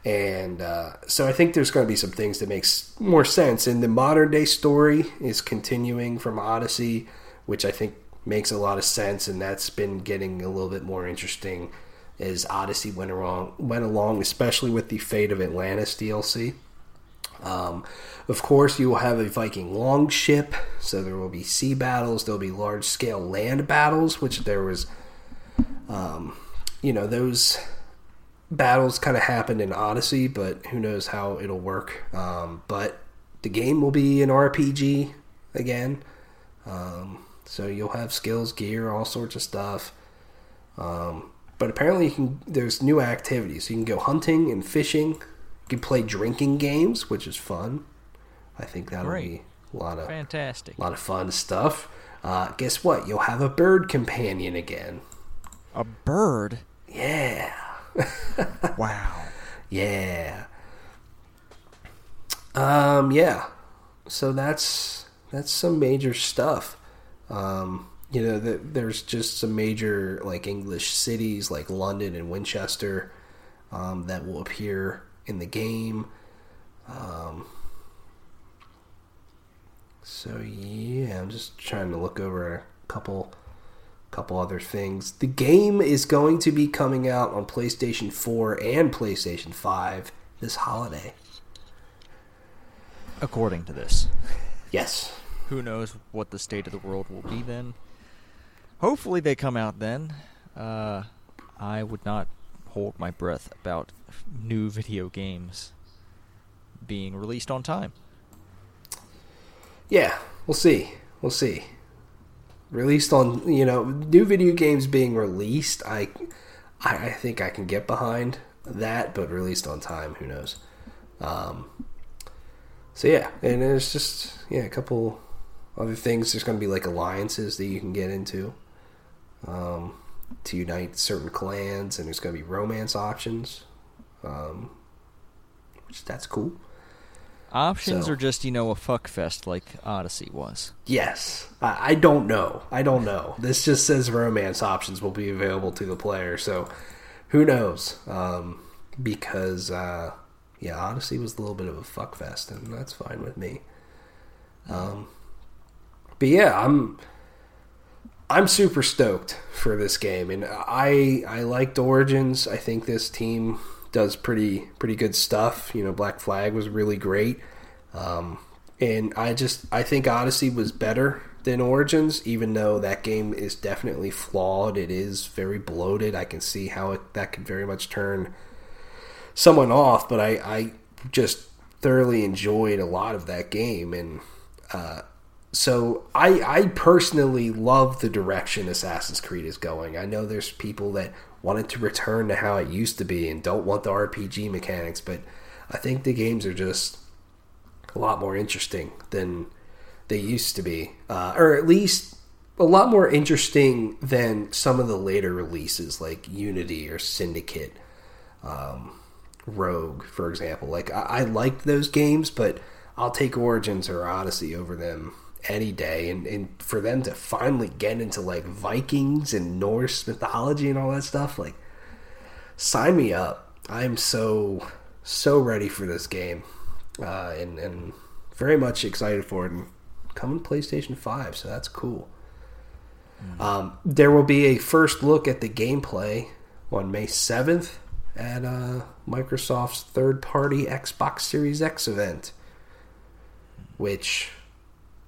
And uh, so I think there's going to be some things that makes more sense. And the modern day story is continuing from Odyssey, which I think makes a lot of sense, and that's been getting a little bit more interesting as Odyssey went along, went along, especially with the Fate of Atlantis DLC. Um, of course, you will have a Viking longship, so there will be sea battles. There'll be large scale land battles, which there was, um, you know, those battles kind of happened in Odyssey, but who knows how it'll work. Um, but the game will be an RPG again, um, so you'll have skills, gear, all sorts of stuff. Um, but apparently, can. There's new activities. You can go hunting and fishing. You can play drinking games, which is fun. I think that'll Great. be a lot of Fantastic. a lot of fun stuff. Uh, guess what? You'll have a bird companion again. A bird. Yeah, Wow. yeah. Um, yeah. So that's that's some major stuff. Um, you know, the, there's just some major like English cities like London and Winchester um, that will appear in the game. Um, so yeah, I'm just trying to look over a couple couple other things. The game is going to be coming out on PlayStation 4 and PlayStation 5 this holiday. According to this. Yes. Who knows what the state of the world will be then? Hopefully they come out then. Uh, I would not hold my breath about new video games being released on time. Yeah, we'll see. We'll see. Released on, you know, new video games being released, I I, think I can get behind that, but released on time, who knows. Um, so yeah, and there's just yeah, a couple other things. There's going to be like alliances that you can get into um, to unite certain clans, and there's going to be romance options, um, which that's cool. Options So- are just, you know, a fuck fest like Odyssey was. Yes. I, I don't know. I don't know. This just says romance options will be available to the player, so who knows? Um, because uh, yeah, Odyssey was a little bit of a fuck fest, and that's fine with me. Um, but yeah, I'm I'm super stoked for this game, and I I liked Origins. I think this team does pretty pretty good stuff. You know, Black Flag was really great, um, and I just I think Odyssey was better than Origins, even though that game is definitely flawed. It is very bloated. I can see how it, that could very much turn someone off, but I I just thoroughly enjoyed a lot of that game and. Uh, so I I personally love the direction Assassin's Creed is going. I know there's people that want it to return to how it used to be and don't want the RPG mechanics, but I think the games are just a lot more interesting than they used to be, uh, or at least a lot more interesting than some of the later releases like Unity or Syndicate, um, Rogue, for example. Like I, I liked those games, but I'll take Origins or Odyssey over them any day. And, and for them to finally get into like Vikings and Norse mythology and all that stuff, like sign me up. I'm so so ready for this game, uh, and and very much excited for it. And coming PlayStation Five, so that's cool. Um, there will be a first look at the gameplay on May 7th at uh, Microsoft's third party Xbox Series X event, which,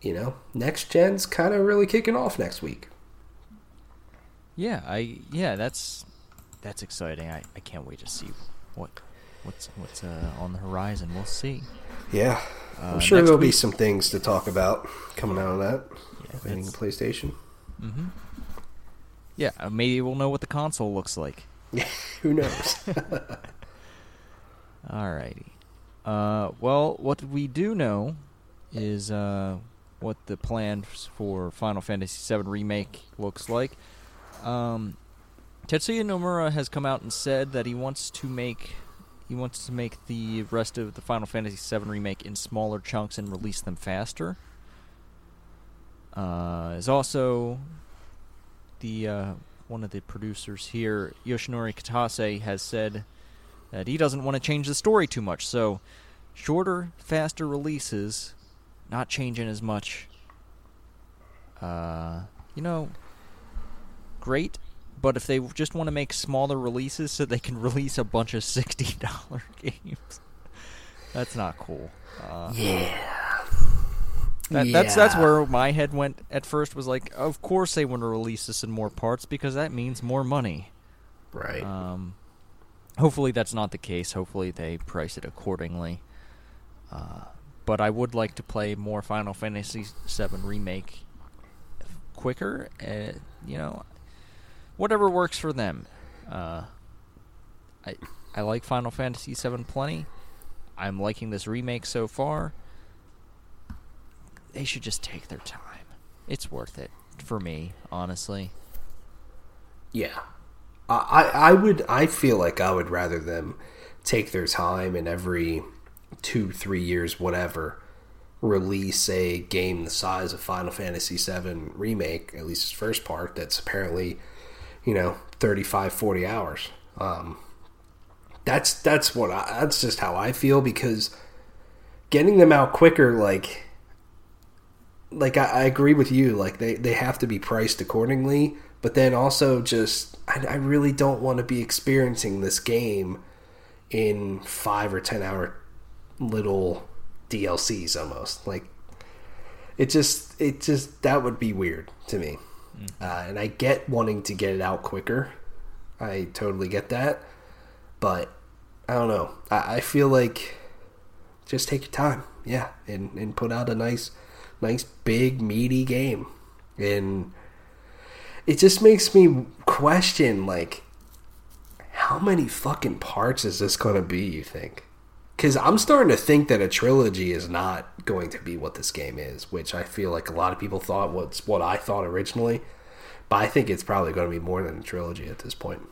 you know, next gen's kind of really kicking off next week. Yeah, I yeah, that's that's exciting. I, I can't wait to see what what's what's uh, on the horizon. We'll see. Yeah. I'm Uh, sure there'll be some things to talk about coming out of that. Yeah, Waiting PlayStation. Mm-hmm. Yeah, uh, maybe we'll know what the console looks like. Who knows? Alrighty. Uh, well, what we do know is uh, what the plan for Final Fantasy VII Remake looks like. Um, Tetsuya Nomura has come out and said that he wants to make he wants to make the rest of the Final Fantasy VII Remake in smaller chunks and release them faster. Uh, is also the uh, one of the producers here, Yoshinori Kitase, has said that he doesn't want to change the story too much. So, shorter, faster releases, not changing as much. Uh, you know, great, But if they just want to make smaller releases so they can release a bunch of sixty dollar games, that's not cool. Uh, Yeah. that, That's that's where my head went at first. Was like, of course they want to release this in more parts because that means more money. Right. Um, hopefully that's not the case. Hopefully they price it accordingly. Uh, but I would like to play more Final Fantasy VII Remake quicker. Uh, you know, whatever works for them. Uh, I I like Final Fantasy VII plenty. I'm liking this remake so far. They should just take their time. It's worth it for me, honestly. Yeah. I, I would I feel like I would rather them take their time and every two, three years, whatever, release a game the size of Final Fantasy VII Remake, at least its first part, that's apparently, you know, 35, 40 hours. Um, that's that's what I, that's just how I feel because getting them out quicker, like like I, I agree with you. Like they, they have to be priced accordingly, but then also just I, I really don't want to be experiencing this game in five or ten hour little DLCs almost. Like it just it just that would be weird to me. Uh, and I get wanting to get it out quicker. I totally get that, but I don't know. I, I feel like just take your time, yeah, and and put out a nice nice big meaty game and it just makes me question like how many fucking parts is this to be you think because i'm starting to think that a trilogy is not going to be what this game is which i feel like a lot of people thought was what i thought originally but i think it's probably going to be more than a trilogy at this point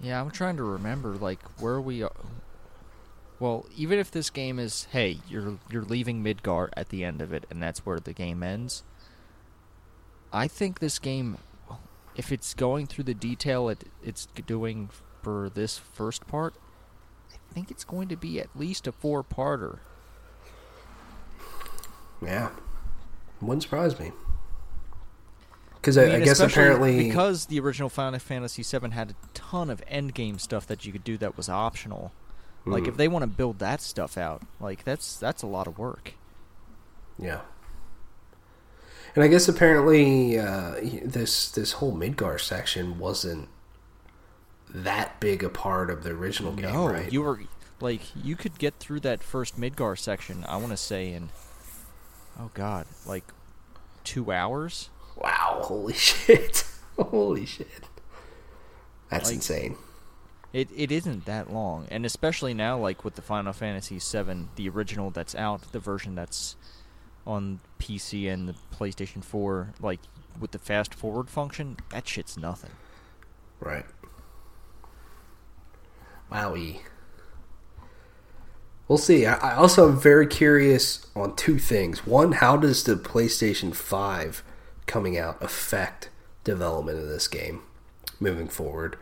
Yeah, I'm trying to remember like where we are. Well, even if this game is, hey, you're you're leaving Midgar at the end of it, and that's where the game ends. I think this game, if it's going through the detail it it's doing for this first part, think it's going to be at least a four-parter. yeah wouldn't surprise me because I, mean, I guess apparently because the original Final Fantasy VII had a ton of end game stuff that you could do that was optional. Like Mhm. if they want to build that stuff out, like that's that's a lot of work. Yeah. And I guess apparently uh, this this whole Midgar section wasn't that big a part of the original game, no, right? you were like you could get through that first Midgar section. I want to say in oh god, like two hours. wow, holy shit. holy shit. That's Like- insane. It it isn't that long, and especially now, like with the Final Fantasy VII, the original that's out, the version that's on PC and the PlayStation 4, like with the fast forward function, that shit's nothing. Right. Wowie. We'll see. I, also am very curious on two things. One, how does the PlayStation 5 coming out affect development of this game moving forward?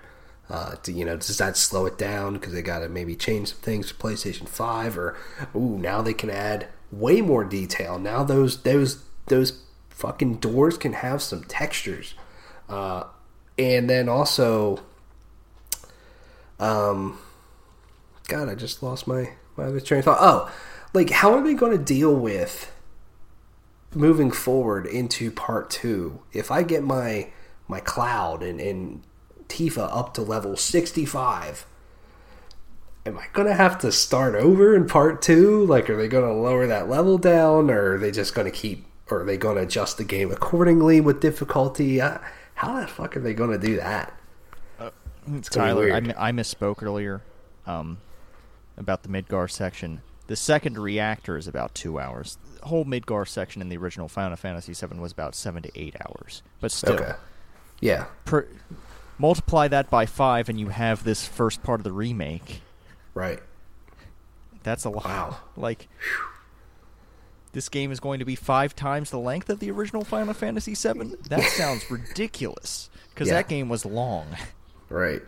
Uh, do, you know, does that slow it down because they got to maybe change some things for PlayStation 5, or ooh, now they can add way more detail. Now those those those fucking doors can have some textures, uh, and then also um, God, I just lost my my other train of thought. Oh, like how are they going to deal with moving forward into part two? If I get my my cloud and and Tifa up to level sixty five. Am I gonna have to start over in part two? Like, are they gonna lower that level down, or are they just gonna keep, or are they gonna adjust the game accordingly with difficulty? How the fuck are they gonna do that? It's Tyler, I, I misspoke earlier um, about the Midgar section. The second reactor is about two hours. The whole Midgar section in the original Final Fantasy VII was about seven to eight hours. But still, Okay. Yeah. per, multiply that by five, and you have this first part of the remake. Right. That's a lot. Wow. Like, this game is going to be five times the length of the original Final Fantasy VII. That sounds ridiculous because Yeah. that game was long. Right.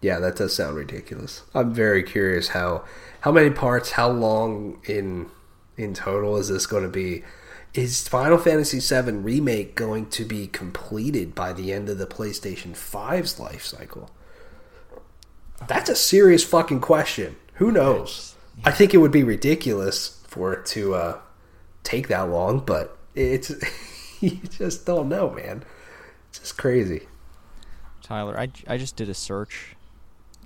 Yeah, that does sound ridiculous. I'm very curious how how many parts, how long in in total is this going to be? is Final Fantasy VII Remake going to be completed by the end of the PlayStation 5's life cycle? That's a serious fucking question. Who knows? I think it would be ridiculous for it to uh, take that long, but it's you just don't know, man. It's just crazy. Tyler, I, I just did a search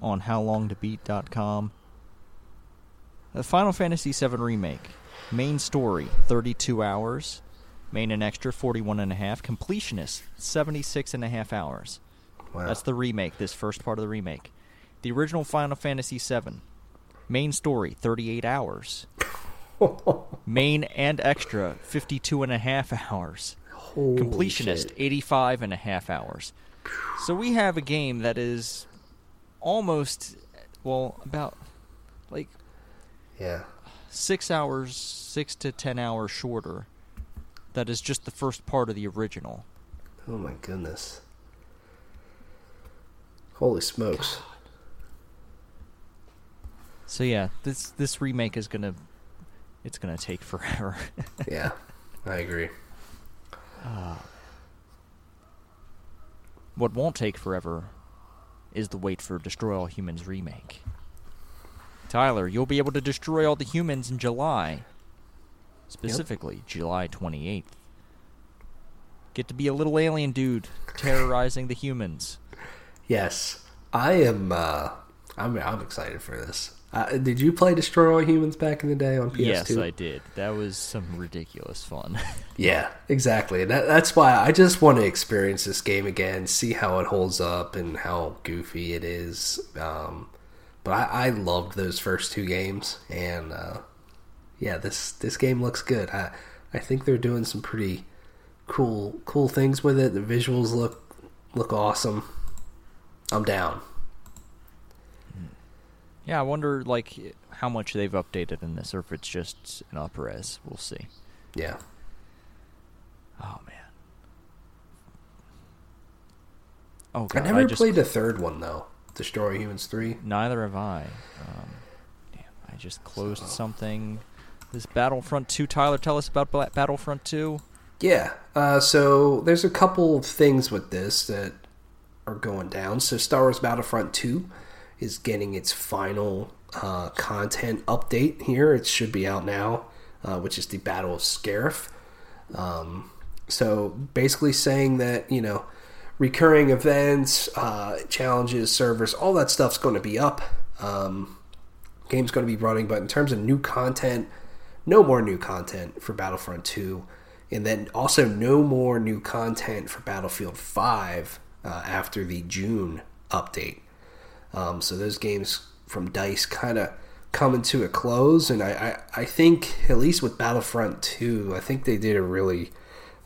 on howlongtobeat.com. The Final Fantasy VII Remake. Main story, 32 hours. Main and extra, 41 and a half. Completionist, 76 and a half hours. Wow. That's the remake, this first part of the remake. The original Final Fantasy VII. Main story, 38 hours. Main and extra, 52 and a half hours. Holy Completionist, shit. 85 and a half hours. So we have a game that is almost, well, about like Yeah. six hours, six to ten hours shorter. That is just the first part of the original. Oh my goodness. Holy smokes. So yeah, this this remake is gonna, it's gonna take forever. Yeah, I agree. Ah. What won't take forever is the wait for Destroy All Humans remake. Tyler, you'll be able to destroy all the humans in July. Specifically, July 28th. Get to be a little alien dude terrorizing the humans. Yes, I am. Uh, I'm. I'm excited for this. Uh, did you play Destroy All Humans back in the day on PS2? Yes, I did. That was some ridiculous fun. Yeah, exactly. That, that's why I just want to experience this game again, see how it holds up and how goofy it is. Um, but I, I loved those first two games, and uh, yeah, this this game looks good. I I think they're doing some pretty cool cool things with it. The visuals look look awesome. I'm down. Yeah, I wonder like how much they've updated in this, or if it's just an upres. We'll see. Yeah. Oh man. Oh I god, never just, played the third one though. Destroy Humans three. Neither have I. Um, damn, I just closed something. This Battlefront 2. Tyler, tell us about Battlefront 2. Yeah. Uh, so there's a couple of things with this that are going down. So Star Wars Battlefront 2 is getting its final uh, content update here. It should be out now, uh, which is the Battle of Scarif. Um, so basically saying that, you know, recurring events, uh, challenges, servers, all that stuff's going to be up. Um, game's going to be running, but in terms of new content, no more new content for Battlefront 2, and then also no more new content for Battlefield 5 uh, after the June update. Um, so those games from Dice kind of coming to a close, and I, I, I think at least with Battlefront 2, I think they did a really.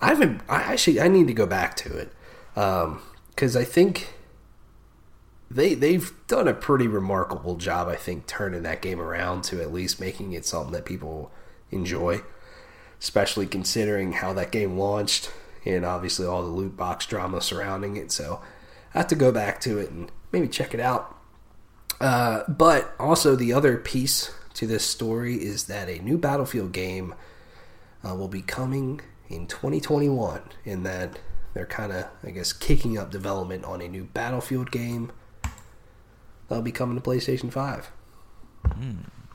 I haven't. I actually I need to go back to it because I think they they've done a pretty remarkable job. I think turning that game around to at least making it something that people enjoy, especially considering how that game launched and obviously all the loot box drama surrounding it. So I have to go back to it and maybe check it out. Uh, but also the other piece to this story is that a new Battlefield game uh, will be coming in 2021, in that they're kind of, I guess, kicking up development on a new Battlefield game that'll be coming to PlayStation 5.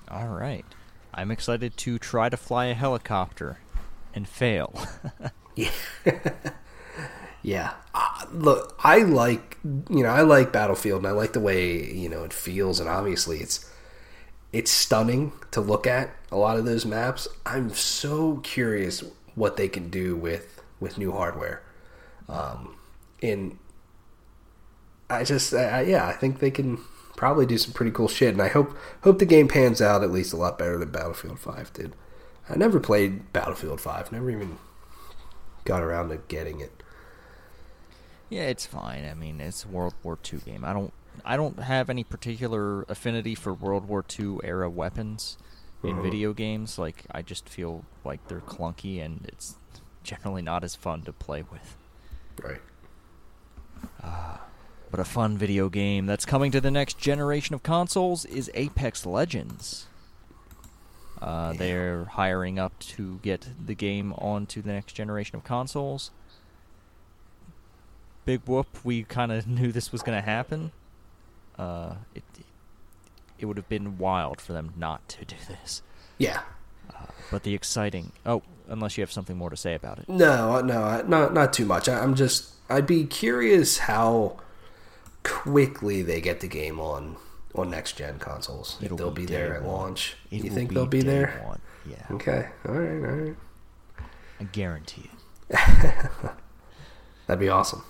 All right. I'm excited to try to fly a helicopter and fail. Yeah. yeah. Uh, look, I like, you know, I like Battlefield and I like the way, you know, it feels and obviously it's it's stunning to look at a lot of those maps. I'm so curious what they can do with with new hardware. Um and I just I, yeah, I think they can probably do some pretty cool shit and I hope hope the game pans out at least a lot better than Battlefield 5 did. I never played Battlefield 5, never even got around to getting it. Yeah, it's fine. I mean, it's a World War II game. I don't I don't have any particular affinity for World War II era weapons in Mhm. video games. Like I just feel like they're clunky and it's generally not as fun to play with. Right. But a fun video game that's coming to the next generation of consoles is Apex Legends. Uh, They're hiring up to get the game onto the next generation of consoles. Big whoop! We kind of knew this was going to happen. Uh, it it would have been wild for them not to do this. Yeah. But the exciting oh, unless you have something more to say about it. No, no, not not too much. I, I'm just I'd be curious how quickly they get the game on on next gen consoles. If It'll they'll be be, there at one. launch. It you think they'll be there? One. Yeah, Okay. All right. All right. I guarantee it. That'd be awesome.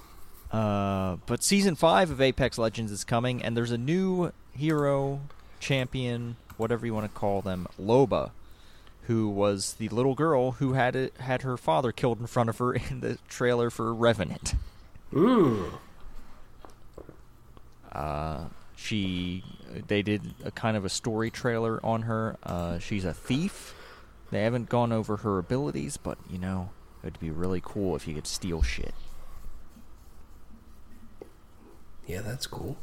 Uh, but season five of Apex Legends is coming, and there's a new hero, champion, whatever you want to call them, Loba, who was the little girl who had it, had her father killed in front of her in the trailer for Revenant. Mm. Uh, she, they did a kind of a story trailer on her. Uh, she's a thief. They haven't gone over her abilities, but you know, it'd be really cool if you could steal shit. Yeah, that's cool.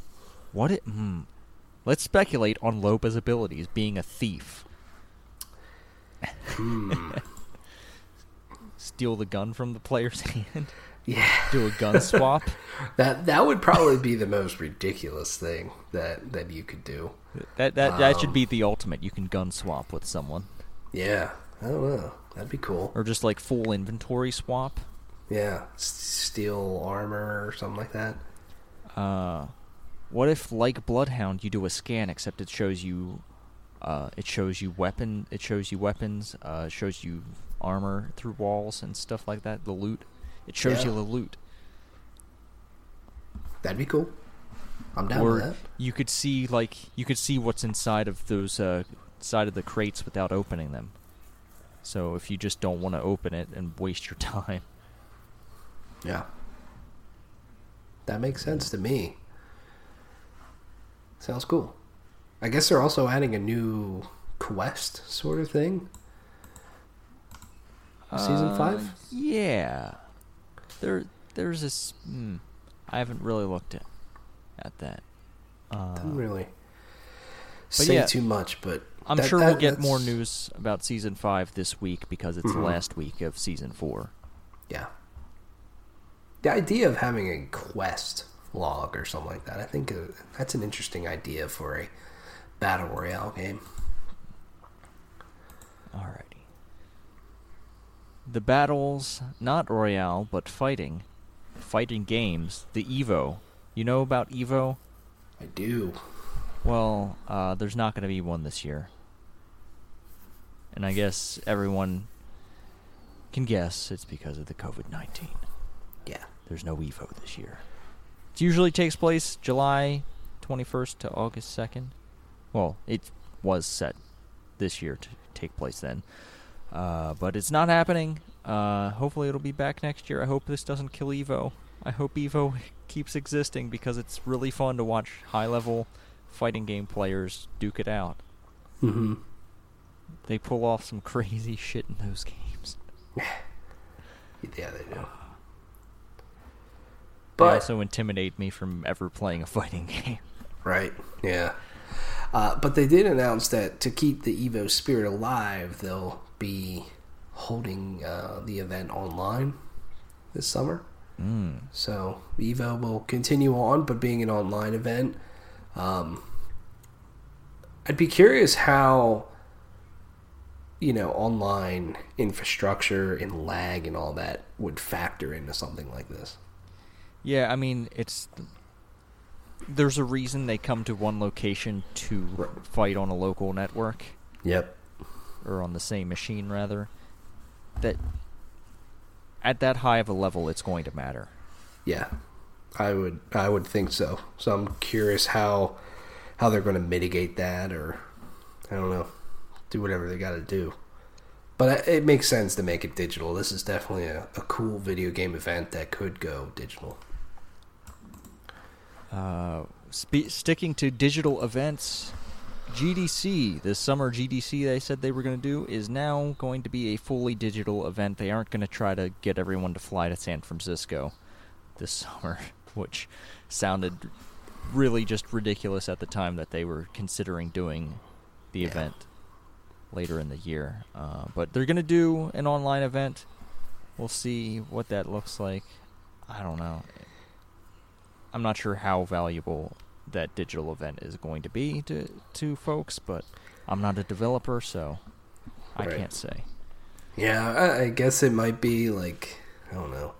What it? Hmm. Let's speculate on Loba's abilities. Being a thief. Hmm. Steal the gun from the player's hand. Yeah. Do a gun swap. That that would probably be the most ridiculous thing that that you could do. That that that should Um. be the ultimate. You can gun swap with someone, Yeah. I don't know. That'd be cool. or just like full inventory swap. Yeah. S- Steal armor or something like that. Uh, what if like Bloodhound, you do a scan, except it shows you, uh, it shows you weapon, it shows you weapons, uh, it shows you armor through walls and stuff like that. The loot, it shows Yeah. you the loot. That'd be cool. I'm down or with that. you could see like you could see what's inside of those uh, side of the crates without opening them. So if you just don't want to open it and waste your time, Yeah. That makes sense to me. Sounds cool. I guess they're also adding a new quest sort of thing. Season Uh, five? Yeah, there there's this. Hmm, I haven't really looked at at that. Uh, Didn't really say yeah, too much, but I'm that- sure that- we'll get more news about season five this week because it's Mhm. the last week of season four. Yeah. The idea of having a quest log or something like that, I think uh, that's an interesting idea for a battle royale game. Alrighty. The battles, not Royale, but fighting. Fighting games. The Evo. You know about Evo? I do. Well, uh, there's not going to be one this year. And I guess everyone can guess it's because of the COVID 19. Yeah. There's no Evo this year. It usually takes place July 21st to August 2nd. Well, it was set this year to take place then. Uh, but it's not happening. Uh, hopefully, it'll be back next year. I hope this doesn't kill Evo. I hope Evo keeps existing because it's really fun to watch high level fighting game players duke it out. Mm-hmm. They pull off some crazy shit in those games. Yeah, they do. They But also intimidate me from ever playing a fighting game. Right. Yeah. Uh, but they did announce that to keep the Evo spirit alive, they'll be holding uh, the event online this summer. Mm. So Evo will continue on, but being an online event, um, I'd be curious how you know online infrastructure and lag and all that would factor into something like this. Yeah, I mean, it's there's a reason they come to one location to Right. fight on a local network Yep. or on the same machine rather. That at that high of a level, it's going to matter. Yeah, I would I would think so. So I'm curious how how they're going to mitigate that, or I don't know, do whatever they got to do. But it makes sense to make it digital. This is definitely a, a cool video game event that could go digital. Uh, spe- sticking to digital events, GDC this summer GDC they said they were going to do is now going to be a fully digital event. They aren't going to try to get everyone to fly to San Francisco this summer, which sounded really just ridiculous at the time that they were considering doing the Yeah. event. later in the year. Uh, but they're gonna do an online event. We'll see what that looks like. I don't know. I'm not sure how valuable that digital event is going to be to to folks, but I'm not a developer, so I Right. can't say. Yeah, I, I guess it might be like I don't know,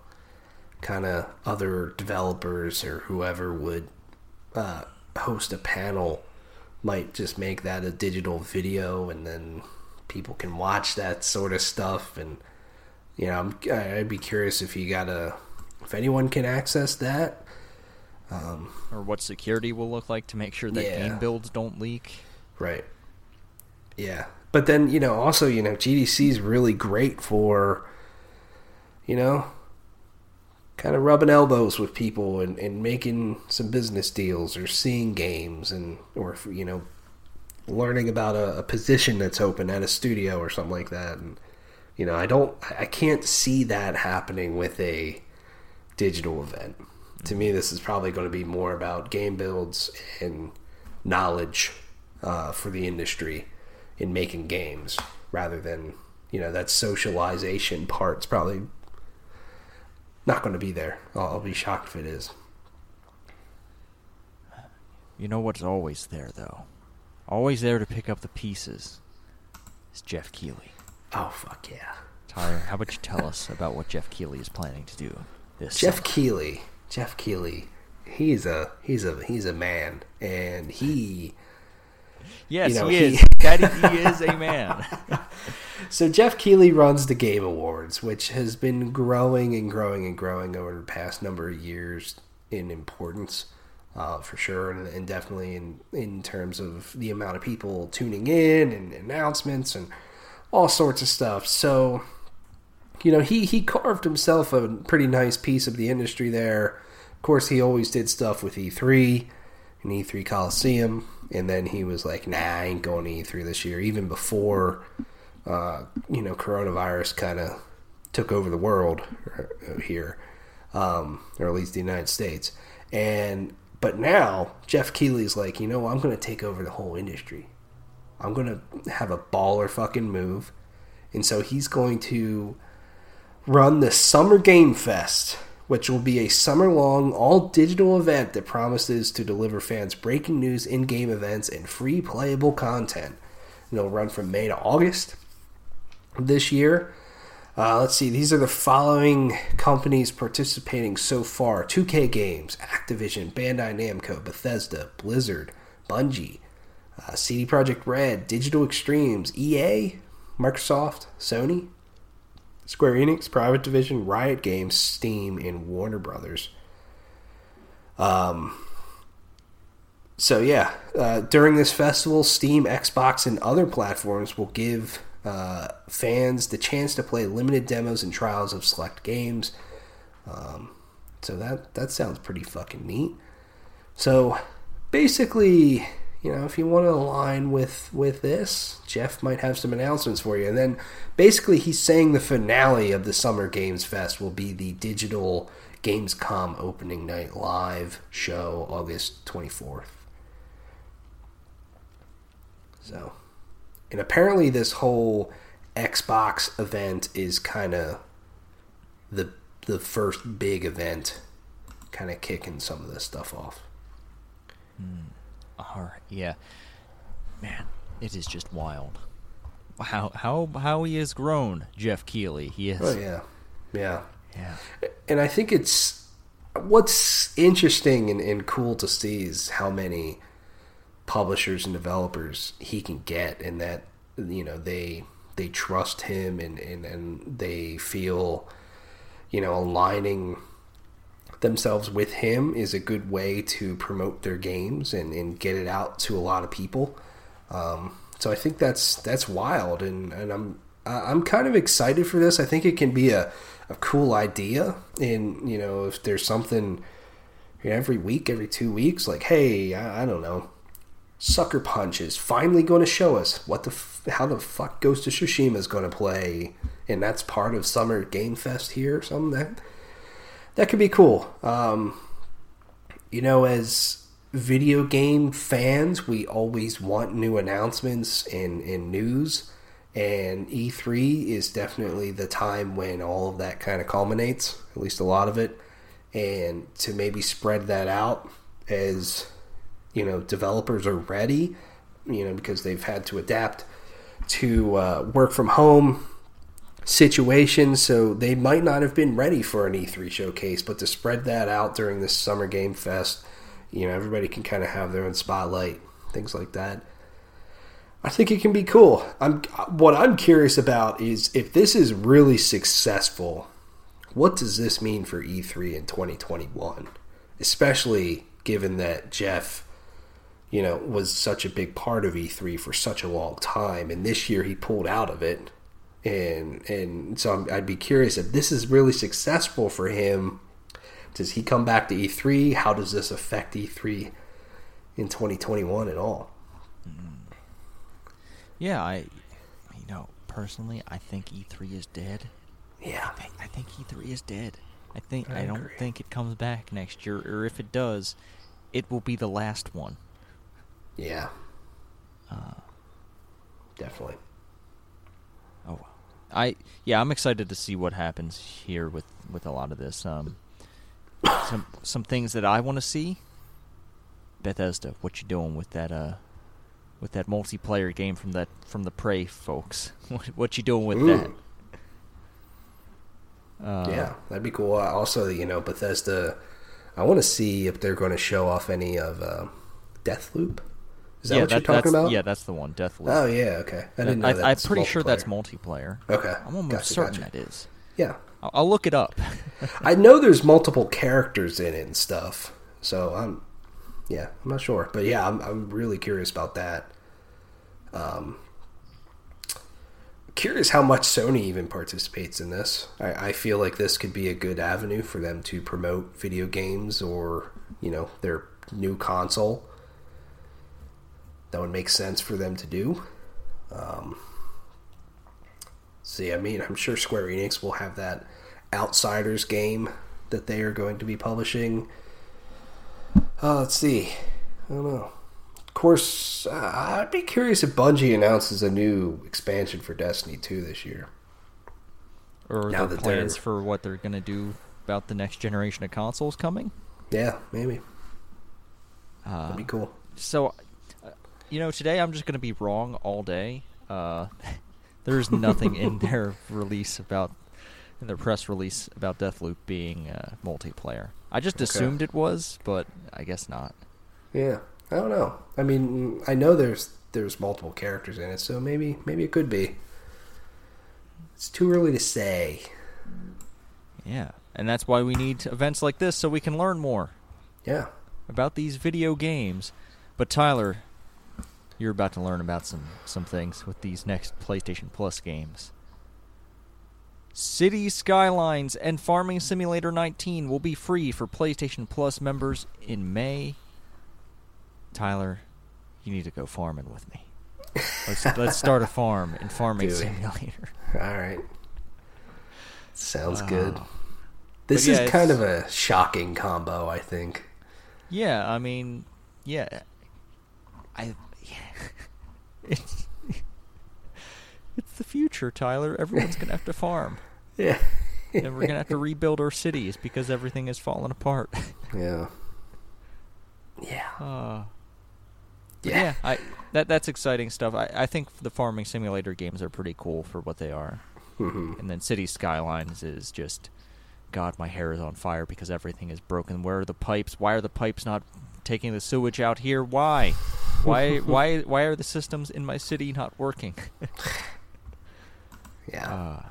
kind of other developers or whoever would uh, host a panel might just make that a digital video, and then people can watch that sort of stuff. And you know, I'm, I'd be curious if you got a if anyone can access that. Um, or what security will look like to make sure that Yeah. game builds don't leak. Right. Yeah. But then, you know, also, you know, GDC is really great for, you know, kind of rubbing elbows with people and, and making some business deals or seeing games and, or, you know, learning about a, a position that's open at a studio or something like that. And, you know, I don't, I can't see that happening with a digital event. To me, this is probably going to be more about game builds and knowledge uh, for the industry in making games rather than you know that socialization part's probably not going to be there. I'll, I'll be shocked if it is. You know what's always there, though? Always there to pick up the pieces is Geoff Keighley. Oh fuck yeah, Tyler, how about you tell us about what Geoff Keighley is planning to do this Geoff summer? Keighley. Geoff Keighley. He's a he's a he's a man, and he Yes, you know, he he- is. Daddy, he is a man. So Geoff Keighley runs the Game Awards, which has been growing and growing and growing over the past number of years in importance, uh, for sure, and, and definitely in in terms of the amount of people tuning in and announcements and all sorts of stuff. So, you know, he he carved himself a pretty nice piece of the industry there. Of course, he always did stuff with E3 and E3 Coliseum, and then he was like, "Nah, I ain't going to E3 this year." Even before uh, you know, coronavirus kind of took over the world uh, here, um, or at least the United States. And but now Geoff Keighley's like, you know, I'm going to take over the whole industry. I'm going to have a baller fucking move, and so he's going to run the Summer Game Fest, which will be a summer long, all digital event that promises to deliver fans breaking news, in game events, and free playable content. And it'll run from May to August this year. Uh, let's see, these are the following companies participating so far 2K Games, Activision, Bandai Namco, Bethesda, Blizzard, Bungie, uh, CD Projekt Red, Digital Extremes, EA, Microsoft, Sony, Square Enix, Private Division, Riot Games, Steam, and Warner Brothers. Um, so yeah, uh, during this festival, Steam, Xbox, and other platforms will give uh, fans the chance to play limited demos and trials of select games. Um, so that that sounds pretty fucking neat. So basically, you know, if you want to align with with this, Geoff might have some announcements for you. And then basically, he's saying the finale of the Summer Games Fest will be the digital Gamescom opening night live show, August twenty fourth. So, and apparently, this whole Xbox event is kind of the the first big event, kind of kicking some of this stuff off. All right, yeah, man, it is just wild. How how how he has grown, Geoff Keighley. He is. Oh yeah, yeah. yeah. And I think it's what's interesting and, and cool to see is how many publishers and developers he can get, and that you know they they trust him and and, and they feel you know aligning themselves with him is a good way to promote their games and, and get it out to a lot of people. Um, so I think that's that's wild, and, and I'm I'm kind of excited for this. I think it can be a, a cool idea, and you know if there's something you know, every week, every two weeks, like hey, I, I don't know, Sucker Punch is finally going to show us what the f- how the fuck Ghost of Tsushima is going to play, and that's part of Summer Game Fest here or something that that could be cool. Um, you know, as video game fans, we always want new announcements and, and news. And E3 is definitely the time when all of that kind of culminates, at least a lot of it. And to maybe spread that out as, you know, developers are ready, you know, because they've had to adapt to uh, work from home situations, so they might not have been ready for an E3 showcase, but to spread that out during this summer game fest, you know, everybody can kind of have their own spotlight, things like that. I think it can be cool. I'm what I'm curious about is if this is really successful, what does this mean for E3 in 2021? Especially given that Geoff, you know, was such a big part of E3 for such a long time and this year he pulled out of it. And and so i would be curious if this is really successful for him. Does he come back to E3? How does this affect E3 in 2021 at all? Yeah, I, you know, personally, I think E3 is dead. Yeah, I think, I think E3 is dead. I think I, I don't think it comes back next year, or if it does, it will be the last one. Yeah. Uh, Definitely. Oh, I yeah, I'm excited to see what happens here with with a lot of this. Um, some some things that I want to see. Bethesda, what you doing with that? Uh, with that multiplayer game from that from the Prey folks. what, what you doing with Ooh. that? Uh, yeah, that'd be cool. Uh, also, you know, Bethesda. I want to see if they're going to show off any of uh, Deathloop. Is that yeah, what that, you're talking about? Yeah, that's the one. Deathloop. Oh yeah, okay. I didn't know. I, am pretty sure that's multiplayer. Okay, I'm almost gotcha, certain gotcha. that is. Yeah, I'll, I'll look it up. I know there's multiple characters in it and stuff, so I'm yeah, I'm not sure, but yeah, I'm I'm really curious about that. Um, curious how much Sony even participates in this. I, I feel like this could be a good avenue for them to promote video games or you know their new console. That would make sense for them to do. Um, see, I mean, I'm sure Square Enix will have that Outriders game that they are going to be publishing. Uh, let's see. I don't know. Of course, uh, I'd be curious if Bungie announces a new expansion for Destiny 2 this year. Or now the plans for what they're going to do about the next generation of consoles coming? Yeah, maybe. Uh, That'd be cool. So, you know, today I'm just going to be wrong all day. Uh, there's nothing in their release about in their press release about Deathloop being uh, multiplayer. I just okay. assumed it was, but I guess not. Yeah, I don't know. I mean, I know there's there's multiple characters in it, so maybe maybe it could be. It's too early to say. Yeah, and that's why we need events like this so we can learn more. Yeah. About these video games. But Tyler, you're about to learn about some some things with these next PlayStation Plus games. City Skylines and Farming Simulator 19 will be free for PlayStation Plus members in May. Tyler, you need to go farming with me. Let's let's start a farm in Farming Simulator. All right. Sounds uh, good. This yeah, is kind of a shocking combo, I think. Yeah, I mean, yeah. I. it's it's the future, Tyler. Everyone's gonna have to farm. yeah. and we're gonna have to rebuild our cities because everything is falling apart. yeah. Yeah. Uh, yeah. yeah. I that that's exciting stuff. I, I think the farming simulator games are pretty cool for what they are. Mm-hmm. And then City Skylines is just God, my hair is on fire because everything is broken. Where are the pipes? Why are the pipes not taking the sewage out here? Why? Why why why are the systems in my city not working? Yeah. Uh,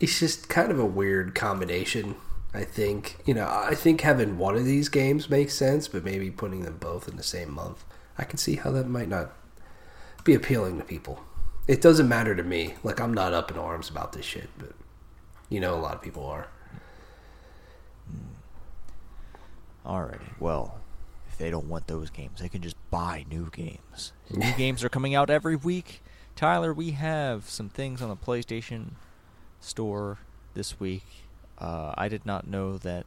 it's just kind of a weird combination. I think you know. I think having one of these games makes sense, but maybe putting them both in the same month, I can see how that might not be appealing to people. It doesn't matter to me. Like I'm not up in arms about this shit, but you know, a lot of people are. Hmm. Alrighty. Well, they don't want those games, they can just buy new games. new games are coming out every week. Tyler, we have some things on the PlayStation Store this week. Uh, I did not know that.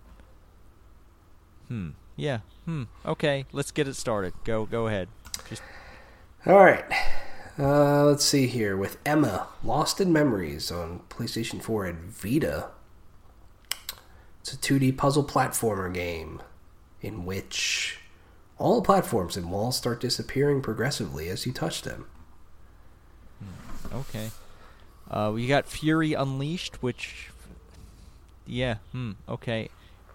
Hmm. Yeah. Hmm. Okay. Let's get it started. Go. Go ahead. Just. All right. Uh, let's see here with Emma, Lost in Memories on PlayStation 4 and Vita. It's a 2D puzzle platformer game in which all platforms and walls start disappearing progressively as you touch them. Okay. Uh, we got Fury Unleashed, which. Yeah, hmm, okay.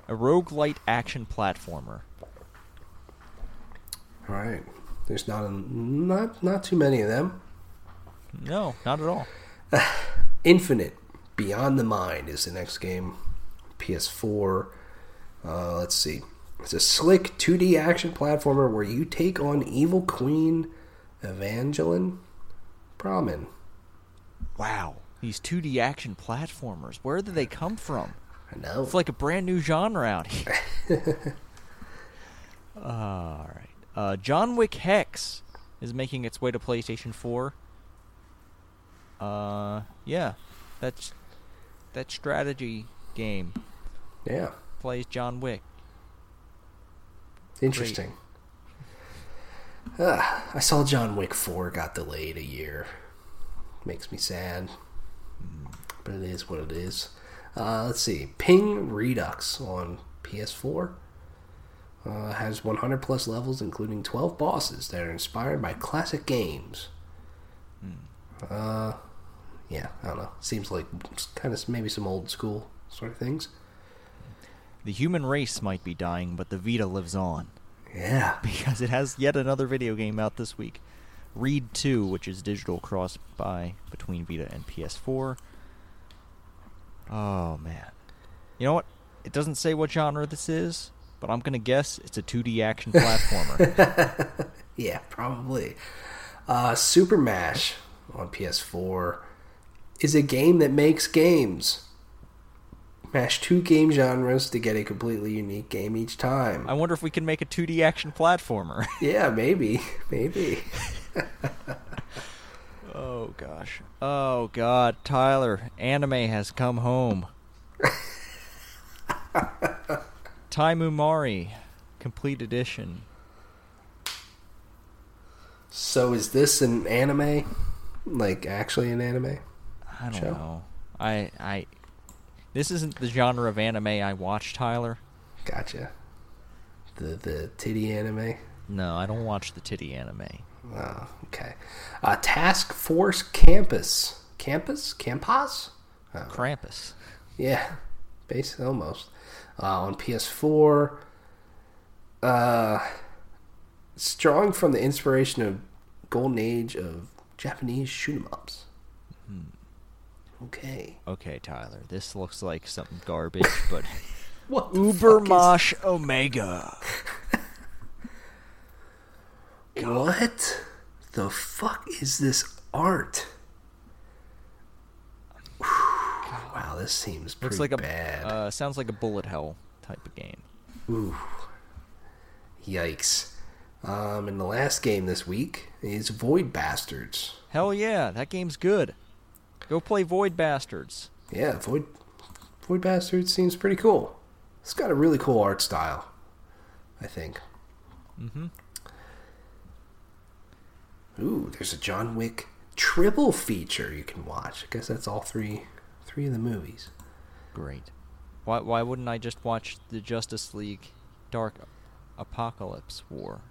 A roguelite action platformer. All right. There's not a, not not too many of them. No, not at all. Infinite Beyond the Mind is the next game. PS4. Uh, let's see. It's a slick 2D action platformer where you take on evil queen Evangeline Brahmin. Wow. These 2D action platformers. Where did they come from? I know. It's like a brand new genre out here. All right. Uh, John Wick Hex is making its way to PlayStation 4. Uh, yeah, that's that strategy game yeah. plays John Wick. Interesting. Uh, I saw John Wick 4 got delayed a year. Makes me sad. But it is what it is. Uh, let's see. Ping Redux on PS4 uh, has 100 plus levels, including 12 bosses that are inspired by classic games. Uh, yeah, I don't know. Seems like kind of maybe some old school sort of things. The human race might be dying, but the Vita lives on Yeah. because it has yet another video game out this week. Reed 2, which is digital cross by between Vita and PS4. Oh man. You know what? It doesn't say what genre this is, but I'm going to guess it's a 2D action platformer. Yeah, probably. Uh, Super Mash on PS4 is a game that makes games. Mash two game genres to get a completely unique game each time. I wonder if we can make a 2D action platformer. Yeah, maybe. Maybe. oh gosh. Oh god, Tyler, anime has come home. Taimumari, complete edition. So is this an anime? Like actually an anime? I don't Show? know. I I this isn't the genre of anime I watch, Tyler. Gotcha. The the titty anime. No, I don't watch the titty anime. Oh, okay. Uh, Task Force Kampas. Kampas? Kampas? Oh. Krampus. Yeah, basically almost. Uh, on PS4, uh, it's drawing from the inspiration of golden age of Japanese shoot 'em ups. Okay. Okay, Tyler, this looks like something garbage, but What Uber is- Omega. What the fuck is this art? Wow, this seems pretty Looks like a bad. uh, sounds like a bullet hell type of game. Ooh. Yikes. Um, and the last game this week is Void Bastards. Hell yeah, that game's good. Go play Void Bastards. Yeah, Void Void Bastards seems pretty cool. It's got a really cool art style, I think. Mm-hmm. Ooh, there's a John Wick triple feature you can watch. I guess that's all three three of the movies. Great. Why why wouldn't I just watch the Justice League Dark Apokolips War?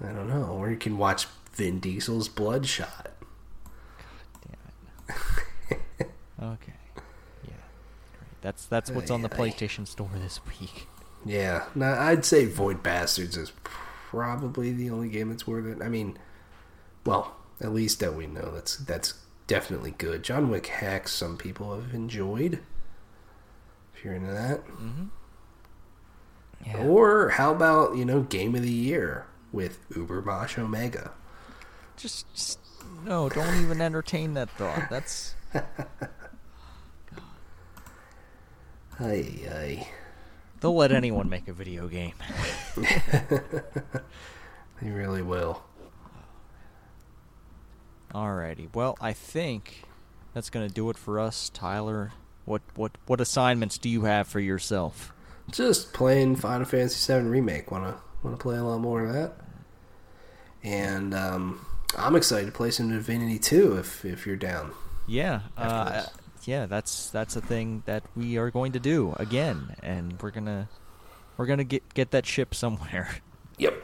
I don't know. Or you can watch Vin Diesel's Bloodshot. Okay. Yeah. Great. That's that's what's on the. PlayStation Store this week. Yeah, no, I'd say Void Bastards is probably the only game that's worth it. I mean, well, at least that we know that's that's definitely good. John Wick Hex, some people have enjoyed. If you're into that, Mm-hmm. Yeah. or how about you know Game of the Year with Ubermosh Omega? Just, just no, don't even entertain that thought. That's Ay ay, they'll let anyone make a video game. they really will. Alrighty. Well, I think that's gonna do it for us, Tyler. What what what assignments do you have for yourself? Just playing Final Fantasy VII Remake. Wanna wanna play a lot more of that. And um, I'm excited to play some Divinity 2 if if you're down. Yeah, uh, yeah, that's that's a thing that we are going to do again, and we're gonna we're gonna get get that ship somewhere. Yep,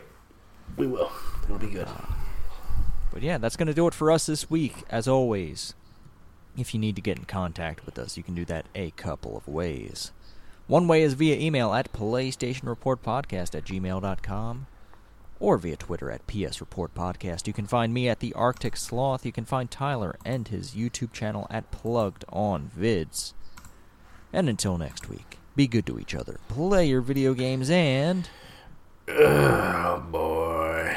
we will. It'll be good. But yeah, that's going to do it for us this week. As always, if you need to get in contact with us, you can do that a couple of ways. One way is via email at PlayStationReportPodcast at gmail.com or via Twitter at PS Report Podcast. You can find me at the Arctic Sloth. You can find Tyler and his YouTube channel at Plugged On Vids. And until next week, be good to each other, play your video games, and Oh boy.